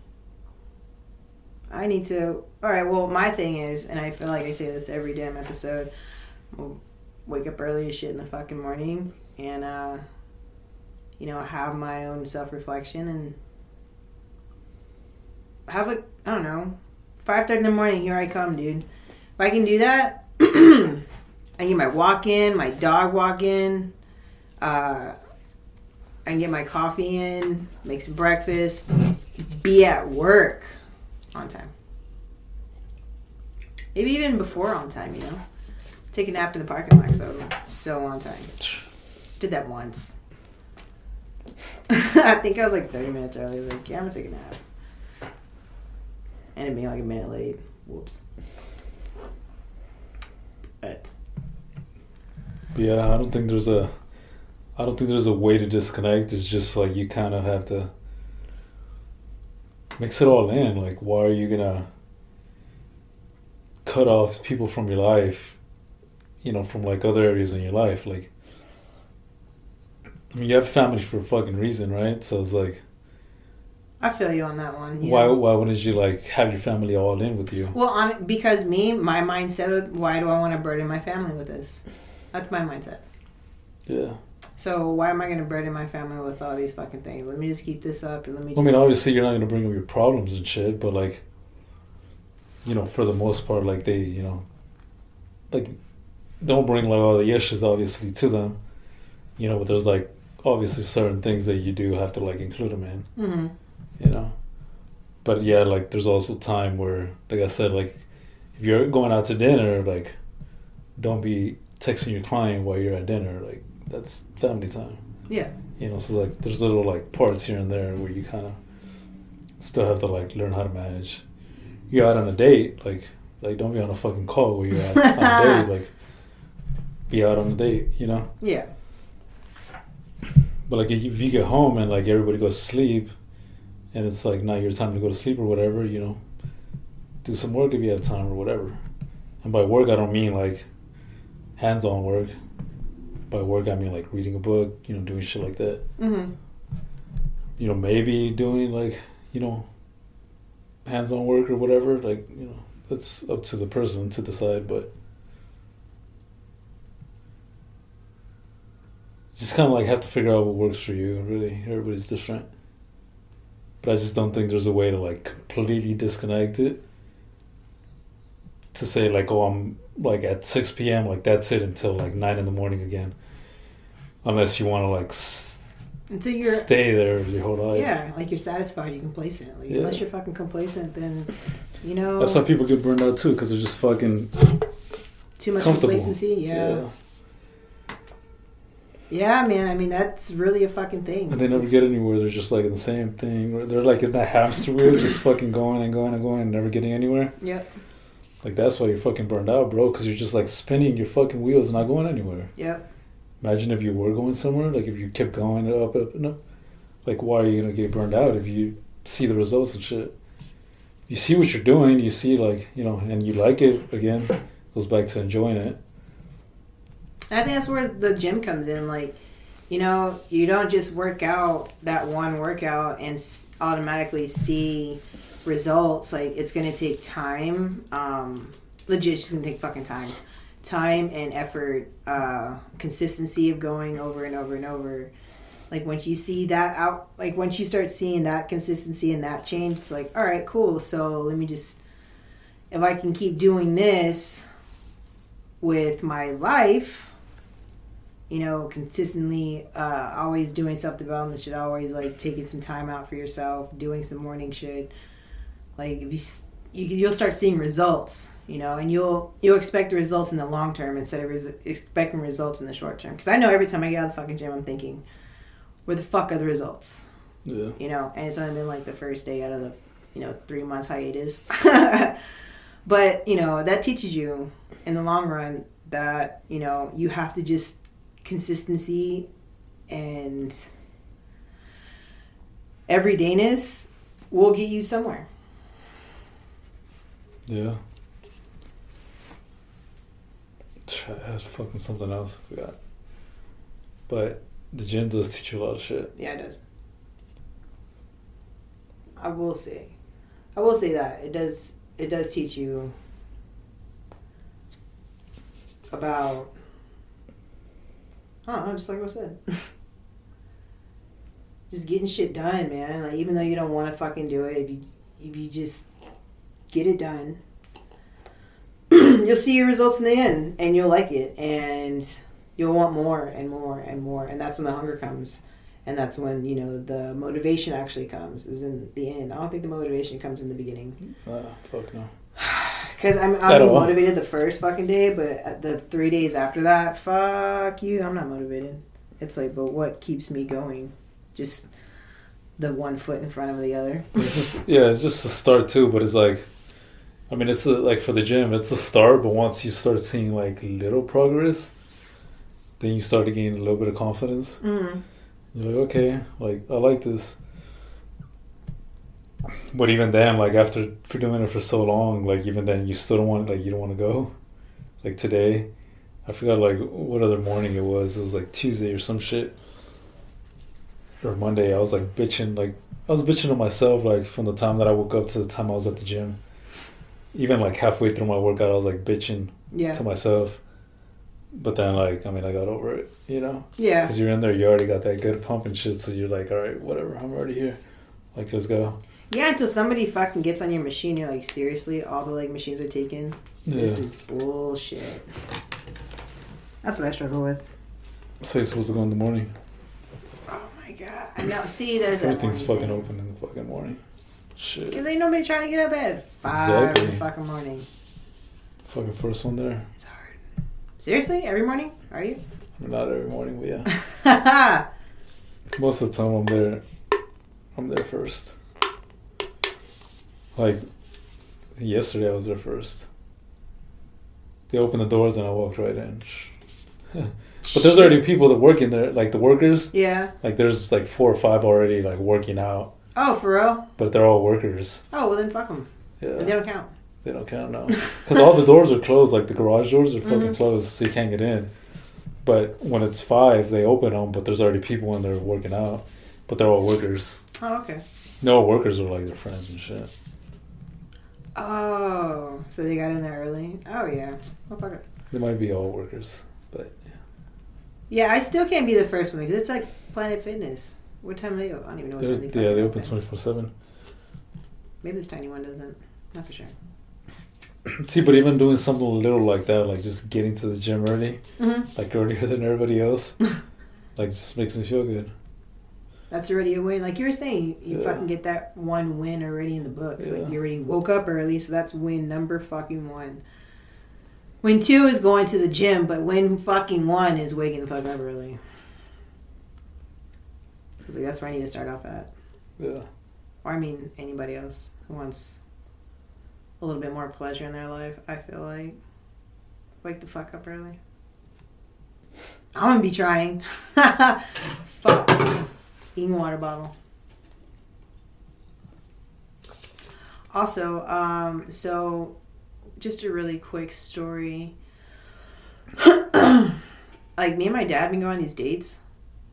I need to. All right, well, my thing is, and I feel like I say this every damn episode. We'll wake up early as shit in the fucking morning, and uh, you know, have my own self reflection and have a I don't know, five thirty in the morning. Here I come, dude. If I can do that, I get my walk in, my dog walk in. Uh, I can get my coffee in, make some breakfast, be at work on time. Maybe even before on time, you know? Take a nap in the parking lot so so on time. Did that once. I think I was like 30 minutes early. I was like, yeah, I'm gonna take a nap. Ended being like a minute late. Whoops. But yeah, I don't think there's a I don't think there's a way to disconnect. It's just like you kind of have to mix it all in. Like, why are you gonna cut off people from your life, you know, from like other areas in your life. Like, I mean, you have family for a fucking reason, right? So it's like, I feel you on that one. why know? why wouldn't you like have your family all in with you? Well, on because me, my mindset. Why do I want to burden my family with this? That's my mindset. Yeah. So why am I going to burden my family with all these fucking things? Let me just keep this up and let me. I mean, obviously you're not gonna bring up your problems and shit, but like, you know, for the most part, like they, you know, like, don't bring like all the issues obviously to them, you know. But there's like obviously certain things that you do have to like include them in, hmm you know. But yeah, like there's also time where, like I said, like if you're going out to dinner, like don't be texting your client while you're at dinner, like that's family time. Yeah. You know, so like there's little like parts here and there where you kind of still have to like learn how to manage. You're out on a date, like like don't be on a fucking call where you're out on a date, like be out on a date, you know. Yeah. But like if you get home and like everybody goes to sleep, and it's like not your time to go to sleep or whatever, you know, do some work if you have time or whatever. And by work I don't mean like hands-on work. By work I mean like reading a book, you know, doing shit like that. hmm you know, maybe doing like, you know, hands on work or whatever, like, you know, that's up to the person to decide, but just kind of like have to figure out what works for you, really. Everybody's different. But I just don't think there's a way to like completely disconnect it. To say like, oh, I'm like at 6 p.m., like that's it until like 9 in the morning again. Unless you want to like s- Until you're. stay there your whole life. Yeah, like you're satisfied, you're complacent. Like, Yeah. Unless you're fucking complacent, then you know That's how people get burned out too, because they're just fucking too much complacency. Yeah. yeah, man. I mean, that's really a fucking thing. And they never get anywhere. They're just like in the same thing. They're like in that hamster wheel, just fucking going and going and going and never getting anywhere. Yep. Like that's why you're fucking burned out, bro. Because you're just like spinning your fucking wheels and not going anywhere. Yep. Imagine if you were going somewhere, like if you kept going up, up, and up. Like why are you gonna get burned out if you see the results and shit? You see what you're doing. You see like you know, and you like it again. Goes back to enjoying it. And I think that's where the gym comes in. Like, you know, you don't just work out that one workout and automatically see results. Like, it's going to take time. Um, legit, it's going to take fucking time. Time and effort, uh, consistency of going over and over and over. Like, once you see that out, like, once you start seeing that consistency and that change, it's like, all right, cool. So let me just, if I can keep doing this with my life, you know, consistently uh, always doing self development should always like taking some time out for yourself, doing some morning shit. Like if you, you you'll start seeing results, you know, and you'll you'll expect the results in the long term instead of res- expecting results in the short term. Because I know every time I get out of the fucking gym, I'm thinking, where the fuck are the results? Yeah. you know, and it's only been like the first day out of the, you know, three months hiatus. but, you know, that teaches you in the long run that, you know, you have to just consistency and everydayness will get you somewhere. Yeah. That's fucking something else. I forgot. But the gym does teach you a lot of shit. Yeah, it does. I will say, I will say that it does. It does teach you about. Don't just like I said. just getting shit done, man. Like even though you don't want to fucking do it, if you if you just get it done, you'll see your results in the end, and you'll like it, and you'll want more and more and more, and that's when the hunger comes and that's when you know the motivation actually comes is in the end i don't think the motivation comes in the beginning Ah, fuck no. Because i'm At i'll be motivated the first fucking day but the three days after that fuck you i'm not motivated it's like but what keeps me going just the one foot in front of the other It's just yeah, it's just a start too. But it's like, I mean, it's a, like for the gym, it's a start. But once you start seeing like little progress, then you start to gain a little bit of confidence. mm. You're like, okay, like I like this. But even then, like after for doing it for so long, like even then, you still don't want like you don't want to go. Like today, I forgot like what other morning it was. It was like Tuesday or some shit. Or Monday, I was like bitching, like I was bitching to myself, like from the time that I woke up to the time I was at the gym. Even like halfway through my workout, I was like bitching Yeah. to myself. But then, like, I mean, I got over it, you know? Yeah. Because you're in there, you already got that good pump and shit, so you're like, all right, whatever, I'm already here. Like, let's go. Yeah, until somebody fucking gets on your machine, you're like, seriously, all the leg machines are taken. Yeah. This is bullshit. That's what I struggle with. So you're supposed to go in the morning. Oh my god. I know. See, there's Everything's fucking thing. open in the fucking morning. Shit. Cause ain't nobody trying to get up at five in the fucking morning. Fucking first one there. It's hard. Seriously, every morning? Are you? Not every morning, but yeah. Most of the time I'm there. I'm there first. Like, yesterday I was there first. They opened the doors and I walked right in. But there's already people that work in there, like the workers. Yeah. Like there's like four or five already like working out, Oh, for real? but they're all workers. Oh, well then fuck them. Yeah, They don't count. they don't count now because all the doors are closed. Like the garage doors are fucking Mhm. closed, so you can't get in. But when it's five, they open them, but there's already people in there working out, but they're all workers. Oh, okay. No workers are like their friends and shit. Oh, so they got in there early? Oh, yeah. Well, fuck it. They might be all workers, but Yeah, Yeah, I still can't be the first one because it's like Planet Fitness. What time do they open? I don't even know what they're, time they yeah, they open twenty four seven. Maybe this tiny one doesn't. Not for sure. See, but even doing something little like that, like just getting to the gym early, Mm-hmm. like earlier than everybody else, like just makes me feel good. That's already a win. Like you were saying, you Yeah. fucking get that one win already in the books. Yeah. Like you already woke up early, so that's win number fucking one. Win two is going to the gym, but win fucking one is waking the fuck up early. 'Cause, like, that's where I need to start off at. Yeah. Or I mean, anybody else who wants a little bit more pleasure in their life. I feel like wake the fuck up early. I'm gonna be trying. fuck. Water bottle. Also, um, so just a really quick story. like me and my dad been going on these dates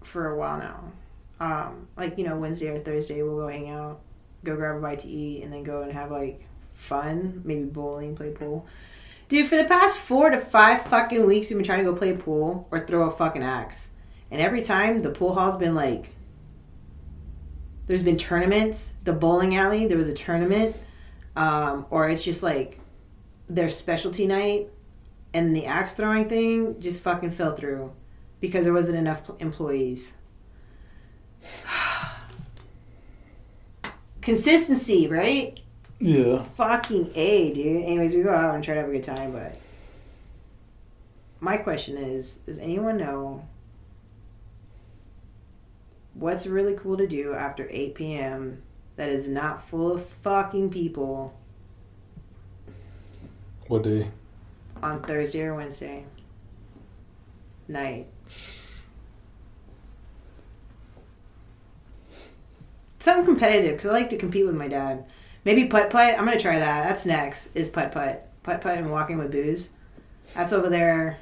for a while now. Um, like you know, Wednesday or Thursday we'll go hang out, go grab a bite to eat, and then go and have like fun, maybe bowling, play pool. Dude, for the past four to five fucking weeks, we've been trying to go play pool or throw a fucking axe, and every time the pool hall's been like. There's been tournaments. The bowling alley, there was a tournament, um, or it's just like their specialty night, and the axe throwing thing just fucking fell through because there wasn't enough employees. Consistency, right? Yeah. Fucking A, dude. Anyways, we go out and try to have a good time, but my question is does anyone know what's really cool to do after 8 p.m. that is not full of fucking people What day? on Thursday or Wednesday night? Something competitive because I like to compete with my dad. Maybe putt putt. I'm gonna try that. That's next. Is putt putt putt putt and walking with booze. That's over there,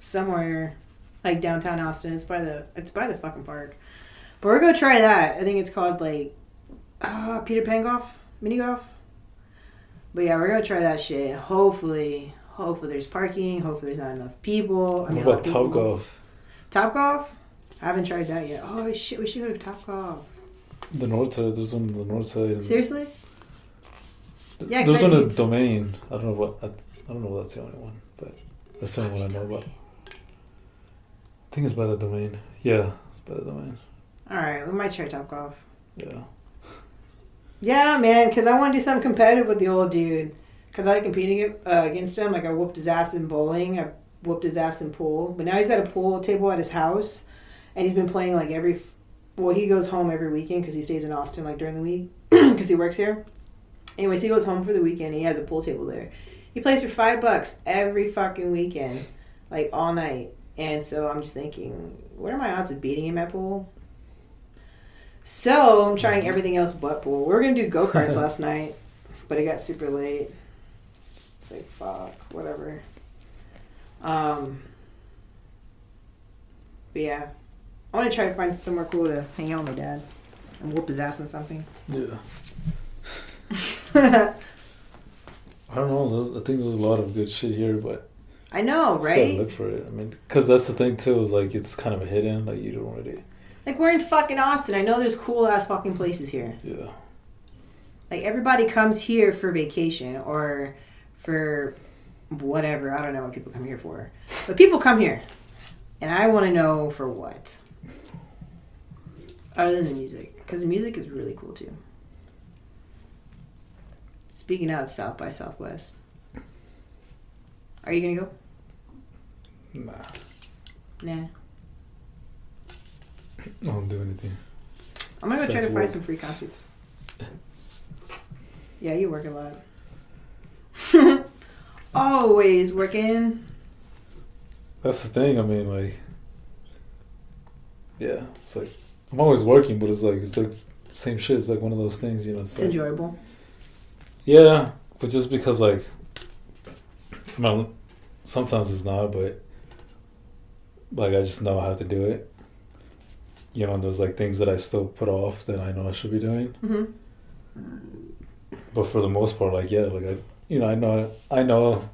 somewhere like downtown Austin. It's by the it's by the fucking park. But we're gonna try that. I think it's called like uh, Peter Pan golf, mini golf. But yeah, we're gonna try that shit. Hopefully, hopefully there's parking. Hopefully there's not enough people. I What mean, about Top Golf? Top golf? I haven't tried that yet. Oh shit, we should go to Top Golf. The north side. There's one on the north side. Seriously? Yeah, There's one at Domain. I don't know what. I, I don't know if that's the only one, but that's the only one I know about. I think it's by the Domain. Yeah, it's by the Domain. All right, we might try Top Golf. Yeah. Yeah, man, because I want to do something competitive with the old dude. Because I like competing uh, against him. Like, I whooped his ass in bowling. I whooped his ass in pool. But now he's got a pool table at his house. And he's been playing, like, every... Well, he goes home every weekend because he stays in Austin, like, during the week. Because he works here. Anyways, he goes home for the weekend. He has a pool table there. He plays for five bucks every fucking weekend. Like, all night. And so I'm just thinking, what are my odds of beating him at pool? So I'm trying everything else but pool. We were gonna do go karts last night, but it got super late. It's like fuck, whatever. Um. But yeah, I want to try to find somewhere cool to hang out with my dad and whoop his ass on something. Yeah. I don't know. There's, I think there's a lot of good shit here, but I know, right? look for it. I mean, because that's the thing too. Is like it's kind of hidden. Like you don't really. Like we're in fucking Austin. I know there's cool ass fucking places here. Yeah. Like everybody comes here for vacation or for whatever. I don't know what people come here for. But people come here. And I want to know for what. Other than the music. Because the music is really cool too. Speaking of South by Southwest. Are you going to go? Nah. Nah. I don't do anything. I'm going to go try Sounds to find weird. some free concerts. Yeah, you work a lot. Always working. That's the thing. I mean, like. Yeah, it's like I'm always working, but it's like it's like same shit. It's like one of those things, you know. It's It's like, enjoyable. Yeah, but just because like, I mean, sometimes it's not, but like I just know how to do it. You know, and there's like things that I still put off that I know I should be doing. hmm But for the most part, like yeah, like I, you know, I know, I know,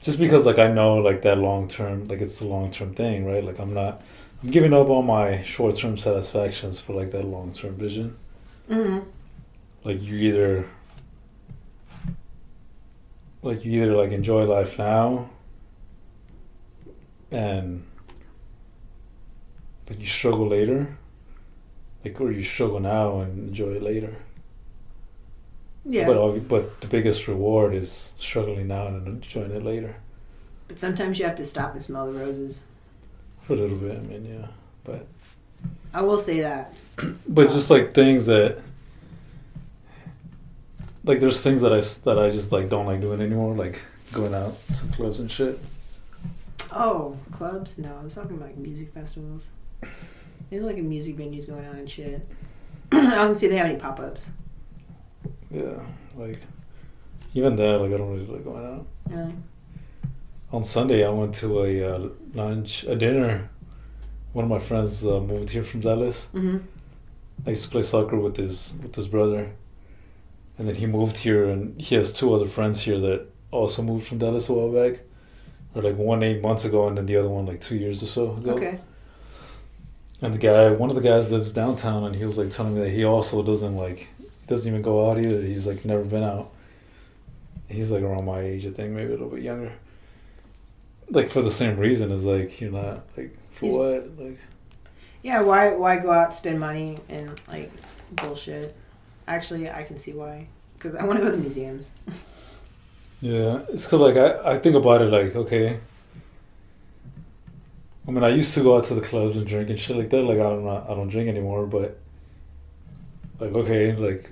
just because like I know like that long term, like it's a long term thing, right? Like I'm not, I'm giving up all my short term satisfactions for like that long term vision. hmm like you either like you either like enjoy life now and like you struggle later like or you struggle now and enjoy it later Yeah. but But, the biggest reward is struggling now and enjoying it later But sometimes you have to stop and smell the roses. for a little bit i mean yeah but I will say that. but it's just like things that like there's things that I that I just like don't like doing anymore like going out to clubs and shit Oh, clubs? No, I was talking about like music festivals. There's like a music venues going on and shit. I was gonna see if they have any pop ups. Yeah, like even that, like I don't really like going out. Really? On Sunday, I went to a uh, lunch, a dinner. One of my friends uh, moved here from Dallas. Mm-hmm. I used to play soccer with his with his brother, and then he moved here, and he has two other friends here that also moved from Dallas a while back, or like one eight months ago, and then the other one like two years or so ago. Okay. And the guy, one of the guys lives downtown, and he was like telling me that he also doesn't like, doesn't even go out either. He's like never been out. He's like around my age, I think, maybe a little bit younger. Like for the same reason as like you're not like for He's- what like Yeah, why why go out spend money and like bullshit? Actually, I can see why. Because I want to go to the museums. yeah. It's because like I I think about it like okay. I mean, I used to go out to the clubs and drink and shit like that. Like I don't I don't drink anymore, but like okay, like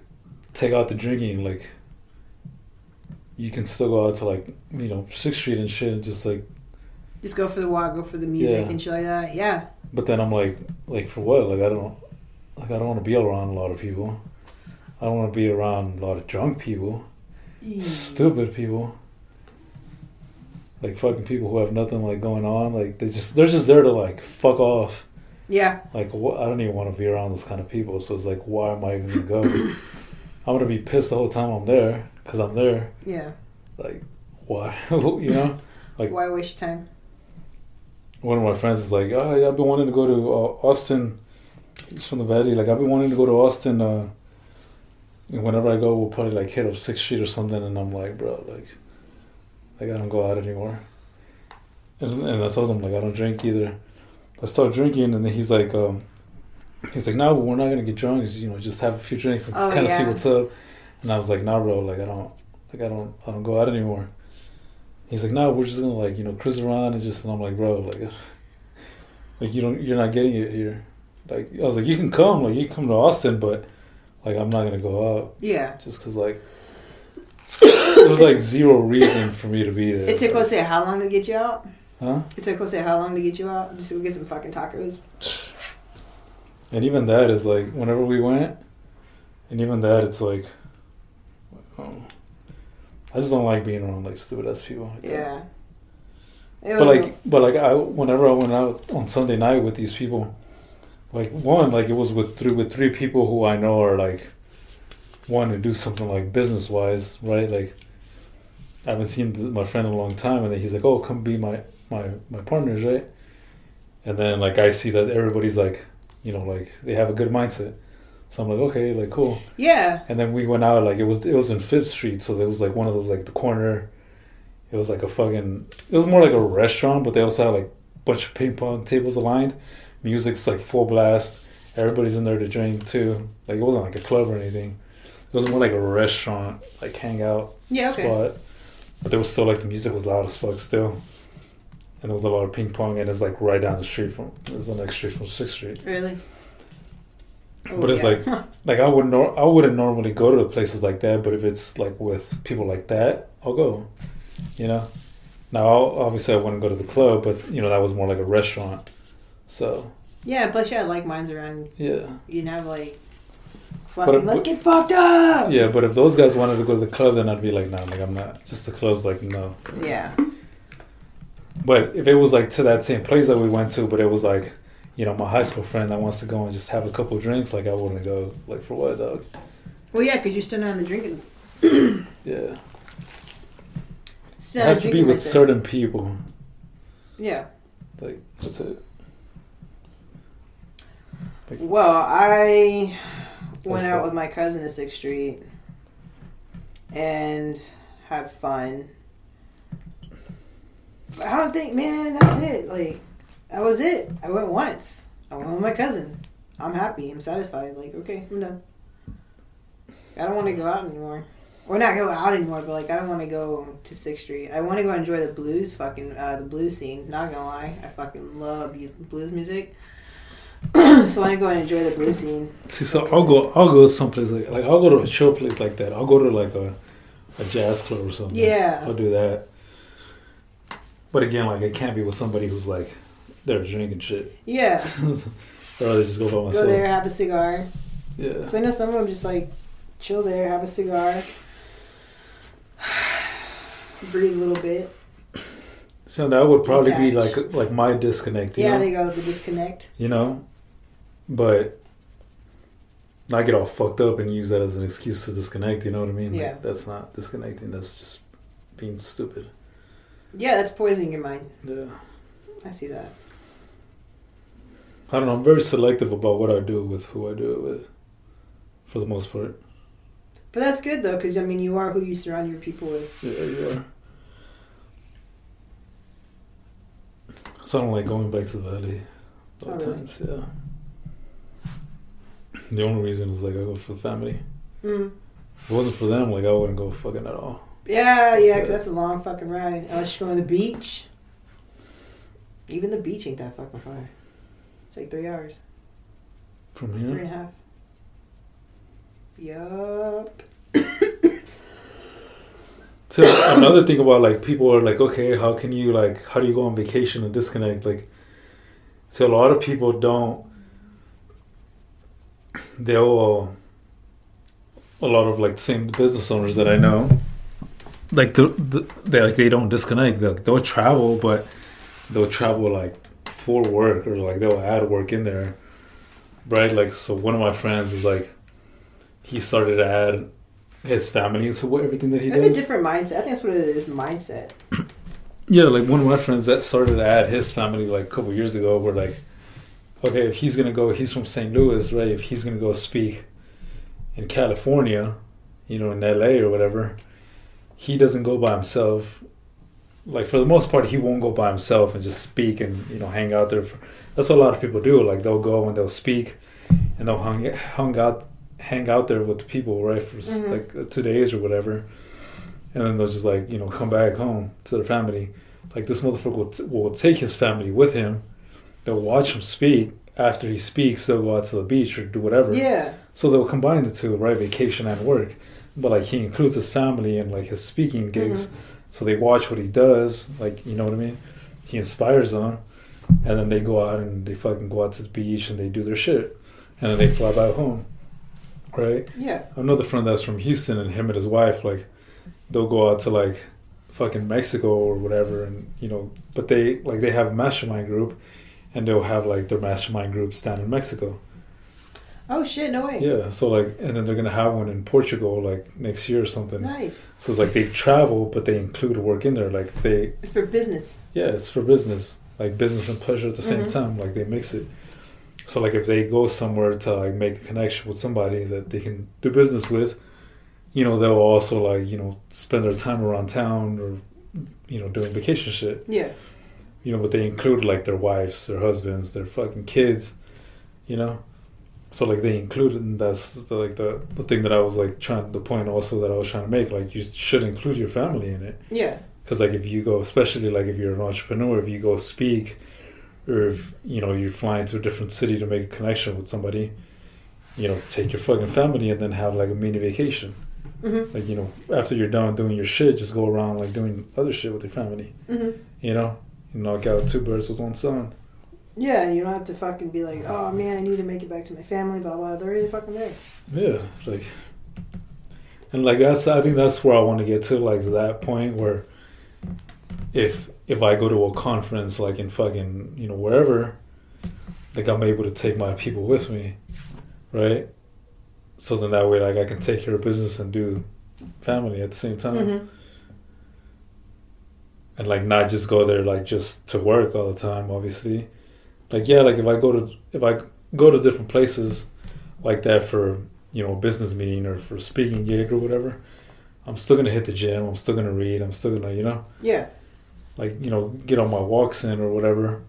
take out the drinking, like you can still go out to like you know Sixth Street and shit, and just like. Just go for the walk, go for the music Yeah. and shit like that. Yeah. But then I'm like, like for what? Like I don't, like I don't want to be around a lot of people. I don't want to be around a lot of drunk people, stupid people, like fucking people who have nothing like going on. Like they just they're just there to like fuck off. Yeah. Like wh- I don't even want to be around those kind of people. So it's like, why am I even gonna go? I'm gonna be pissed the whole time I'm there because I'm there. Yeah. Like why? you know. Like- why waste time? one of my friends is like, oh, yeah, I've been wanting to go to uh, Austin. He's from the Valley. Like, I've been wanting to go to Austin. Uh, and whenever I go, we'll probably like hit up Sixth Street or something. And I'm like, bro, like, like I don't go out anymore. And, and I told him like I don't drink either. I start drinking, and then he's like, um, he's like, no, we're not gonna get drunk. Just, you know, just have a few drinks and Oh, kind of see what's up. And I was like, nah, bro, like I don't, like I don't, I don't go out anymore. He's like, no, we're just gonna like you know cruise around and just. And I'm like, bro, like, like you don't, you're not getting it here. Like I was like, you can come, like you can come to Austin, but like I'm not gonna go out Yeah. just because like there was like zero reason for me to be there. It took Jose how long to get you out? Huh? It took Jose how long to get you out? Just to get some fucking tacos. And even that is like whenever we went, and even that it's like, oh, I just don't like being around like stupid ass people. Like. Yeah. It But like, but like, I whenever I went out on Sunday night with these people, like one, like it was with three with three people who I know are like wanting to do something like business wise, right? Like, I haven't seen my friend in a long time, and then he's like, "Oh, come be my my my partners, right?" And then like I see that everybody's like, you know, like they have a good mindset. So I'm like, okay, like cool. yeah. And then we went out like it was it was in Fifth Street, so it was like one of those like the corner. It was like a fucking. It was more like a restaurant, but they also had like a bunch of ping pong tables aligned. Music's like full blast. Everybody's in there to drink too. Like it wasn't like a club or anything. It was more like a restaurant, like hangout Yeah. Okay. spot. But there was still like the music was loud as fuck still. And there was a lot of ping pong, and it's like right down the street from. It was the next street from Sixth Street. Really. But oh, it's like- like I would nor- I wouldn't normally go to places like that, but if it's like with people like that, I'll go. You know. Now obviously I wouldn't go to the club, but you know that was more like a restaurant. So yeah. Plus, you had like minds around. yeah, You have like. Fucking, let's but- get fucked up. yeah. But if those guys wanted to go to the club, then I'd be like, nah, like I'm not. Just the club's like no. Yeah. But if it was like to that same place that we went to, but it was like, you know, my high school friend that wants to go and just have a couple drinks, like I wouldn't go. Like for what, dog? Well, yeah, because you're still not in the drinking. Yeah, Still it has to be with mindset. certain people. Yeah. Like that's it. Well, I went out with my cousin to Sixth Street and had fun. But I don't think, man, that's it. Like, that was it. I went once. I went with my cousin. I'm happy. I'm satisfied. Like, okay, I'm done. I don't want to go out anymore. Or not go out anymore, but like I don't want to go to Sixth Street. I want to go enjoy the blues, fucking uh, the blues scene. Not gonna lie, I fucking love blues music. so I want to go and enjoy the blue scene. See, so I'll go. I'll go someplace like like I'll go to a chill place like that. I'll go to like a a jazz club or something. Yeah. I'll do that. But again, like it can't be with somebody who's like they're drinking shit. Yeah, I'd rather just go by myself. go there, have a cigar. Yeah. Cause I know some of them just like chill there, have a cigar, breathe a little bit. So that would probably be like like my disconnect. Yeah, know? they go the disconnect. you know, but not get all fucked up and use that as an excuse to disconnect. You know what I mean? Yeah. Like, that's not disconnecting. That's just being stupid. Yeah, that's poisoning your mind. Yeah. I see that. I don't know. I'm very selective about what I do with who I do it with, for the most part. But that's good though, because I mean, you are who you surround your people with. Yeah, you are. So I don't like going back to the valley. A lot of times, yeah. The only reason is like I go for the family. Mm. If it wasn't for them, like I wouldn't go fucking at all. Yeah, yeah, 'cause that's a long fucking ride. Unless you're going to the beach. Even the beach ain't that fucking far. It's like three hours, From here, and a half. Yup. So another thing about like people are like, okay, how can you like, how do you go on vacation and disconnect? Like, so a lot of people don't. They'll. A lot of like same business owners that I know, like the, the they like they don't disconnect. They'll, they'll travel, but they'll travel like for work or like they'll add work in there, right? Like so, one of my friends is like, he started to add his family into everything that he That's does. That's a different mindset. I think that's what it is mindset. Yeah, like one of my friends that started to add his family like a couple years ago were like, okay, if he's gonna go, he's from St. Louis, right? If he's gonna go speak in California, you know, in LA or whatever, he doesn't go by himself. Like for the most part, he won't go by himself and just speak and you know hang out there. For, that's what a lot of people do. Like they'll go and they'll speak, and they'll hang hung out hang out there with the people, right, for s Mhm. like two days or whatever, and then they'll just like you know come back home to their family. Like this motherfucker will, t- will take his family with him. They'll watch him speak. After he speaks, they'll go out to the beach or do whatever. Yeah. So they'll combine the two, right? Vacation and work. But like he includes his family and like his speaking gigs. Mm-hmm. So they watch what he does, like you know what I mean? He inspires them and then they go out and they fucking go out to the beach and they do their shit. and then they fly back home, right? Yeah. Another friend that's from Houston, and him and his wife, like, they'll go out to like fucking Mexico or whatever, and you know, but they like they have a mastermind group, and they'll have like their mastermind groups down in Mexico. Oh shit! No way. Yeah, so like, and then they're gonna have one in Portugal like next year or something. Nice. So it's like they travel, but they include work in there. Like they, It's for business. yeah, it's for business, like business and pleasure at the same Mhm. time. Like they mix it. So like if they go somewhere to like make a connection with somebody that they can do business with, you know, they'll also like you know spend their time around town or you know doing vacation shit. Yeah. You know, but they include like their wives, their husbands, their fucking kids. You know. So like they included, and that's the, like the the thing that I was like trying the point also that I was trying to make. Like you should include your family in it. Yeah. Because like if you go, especially like if you're an entrepreneur, if you go speak, or if you know you're flying to a different city to make a connection with somebody, you know, take your fucking family and then have like a mini vacation. Mhm. Like you know, after you're done doing your shit, just go around like doing other shit with your family. Mhm. You know, knock out two birds with one stone. Yeah, and you don't have to fucking be like, oh man, I need to make it back to my family, blah blah. They're already fucking there. Yeah, like, and like that's I think that's where I want to get to, like that point where, if if I go to a conference like in fucking you know wherever, like I'm able to take my people with me, right? So then that way like I can take care of business and do family at the same time, Mhm. And like not just go there like just to work all the time. Obviously, like yeah, like if I go to if I go to different places like that for you know a business meeting or for a speaking gig or whatever, I'm still gonna hit the gym. I'm still gonna read. I'm still gonna you know Yeah. like you know get on my walks in or whatever.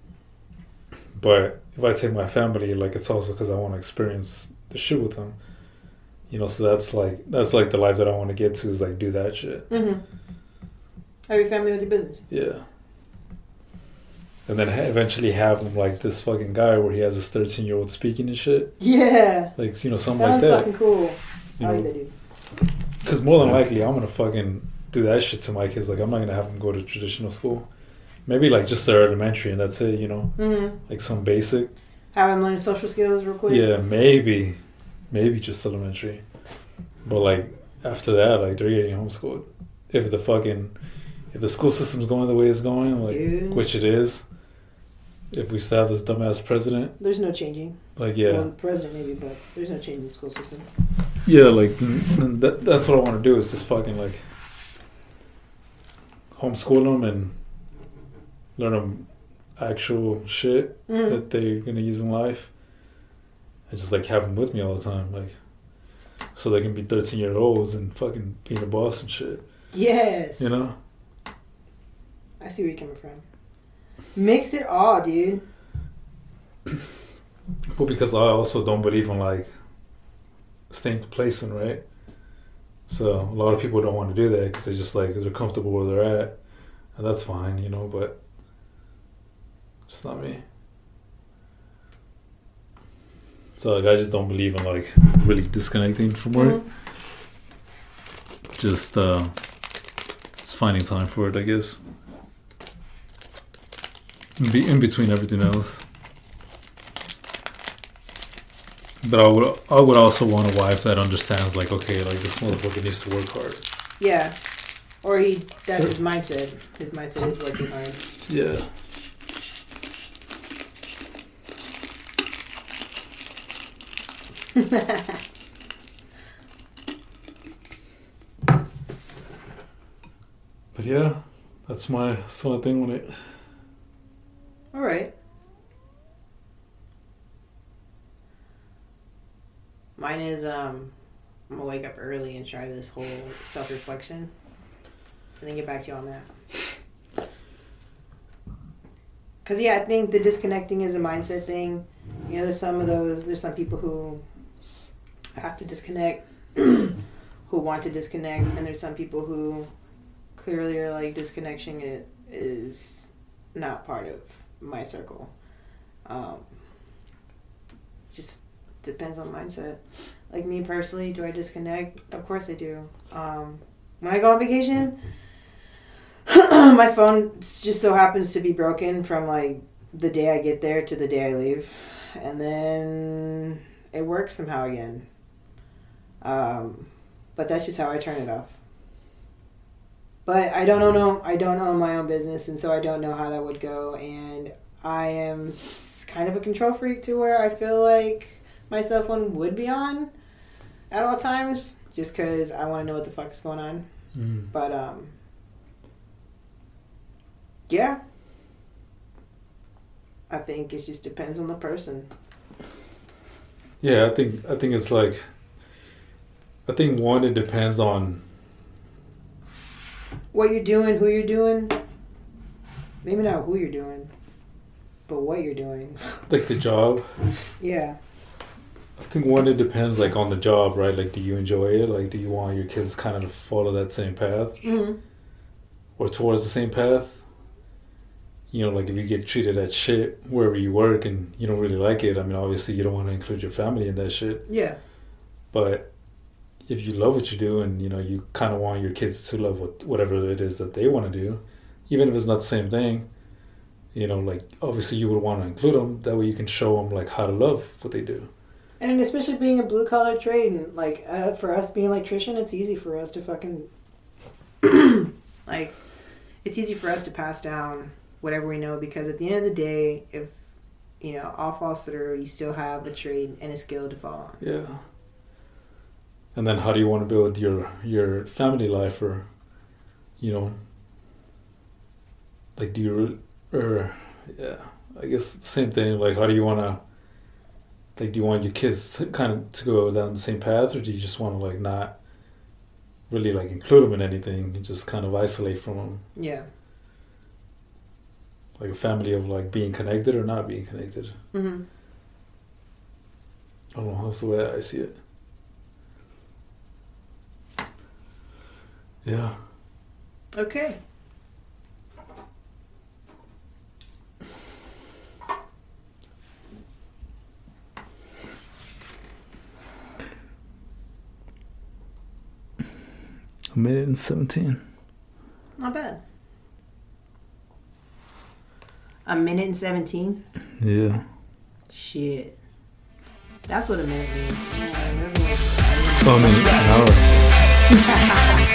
But if I take my family, like it's also because I want to experience the shit with them. You know, so that's like that's like the life that I want to get to is like do that shit. Mhm. Have your family with your business. Yeah. And then eventually have them like this fucking guy where he has this 13 year old speaking and shit. Yeah. Like, you know, something That like that. fucking cool. You I like know, that dude. because more than likely I'm going to fucking do that shit to my kids. Like, I'm not going to have them go to traditional school. Maybe like just their elementary and that's it, you know, Mm-hmm. like some basic. Have him learn social skills real quick. Yeah, maybe. Maybe just elementary. But like after that, like they're getting homeschooled. If the fucking, if the school system's going the way it's going, like, Dude. which it is, if we still have this dumbass president, There's no changing. like yeah, Well, the president maybe, but there's no changing the school system. yeah, like mm, mm, that, that's what I want to do is just fucking like homeschool them and learn them actual shit Mhm. that they're gonna use in life. And just like have them with me all the time, like so they can be thirteen year olds and fucking being a boss and shit. Yes. You know? I see where you're coming from. Mix it all, dude. But because I also don't believe in like staying complacent, right? So a lot of people don't want to do that because they're just like they're comfortable where they're at, and that's fine, you know. But it's not me. So like I just don't believe in like really disconnecting from work. Mhm. Just uh, just finding time for it, I guess. In, be- in between everything else. But I would I would also want a wife that understands like okay like this motherfucker needs to work hard. Yeah. Or he that's his mindset. His mindset is working hard. Yeah. But yeah, that's my that's my thing on it. All right. Mine is um I'm gonna wake up early and try this whole self reflection and then get back to you on that. Cause yeah, I think the disconnecting is a mindset thing. You know, there's some of those. There's some people who have to disconnect, who want to disconnect, and there's some people who clearly are like disconnection it is not part of my circle. Um, just depends on mindset. Like me personally, do I disconnect? Of course I do. Um, when I go on vacation, my phone just so happens to be broken from like the day I get there to the day I leave, and then it works somehow again. Um, but that's just how I turn it off. But I don't know. I don't own my own business, and so I don't know how that would go. And I am kind of a control freak to where I feel like my cell phone would be on at all times, just because I want to know what the fuck is going on. Mm. But um, yeah, I think it just depends on the person. Yeah, I think I think it's like I think one it depends on What you're doing, who you're doing. Maybe not who you're doing, but what you're doing. like the job. Yeah. I think one it depends like on the job, right? Like do you enjoy it? Like do you want your kids kind of to follow that same path Mm-hmm. or towards the same path? You know, like if you get treated at shit wherever you work and you don't really like it, I mean obviously you don't want to include your family in that shit. Yeah. But if you love what you do and you know you kind of want your kids to love what whatever it is that they want to do, even if it's not the same thing, you know, like obviously you would want to include them. That way you can show them like how to love what they do. And especially being a blue collar trade, and like uh, for us being electrician, it's easy for us to fucking like it's easy for us to pass down whatever we know because at the end of the day, if you know all falls through, you still have a trade and a skill to fall on. Yeah. And then how do you want to build your your family life or, you know, like do you or yeah, I guess the same thing. Like how do you want to like do you want your kids to kind of to go down the same path or do you just want to like not really like include them in anything and just kind of isolate from them Yeah. like a family of like being connected or not being connected Mm-hmm. i don't know that's the way i see it yeah Okay. A minute and 17 Not bad. A minute and seventeen. yeah Shit. That's what a minute means. oh, I mean, an hour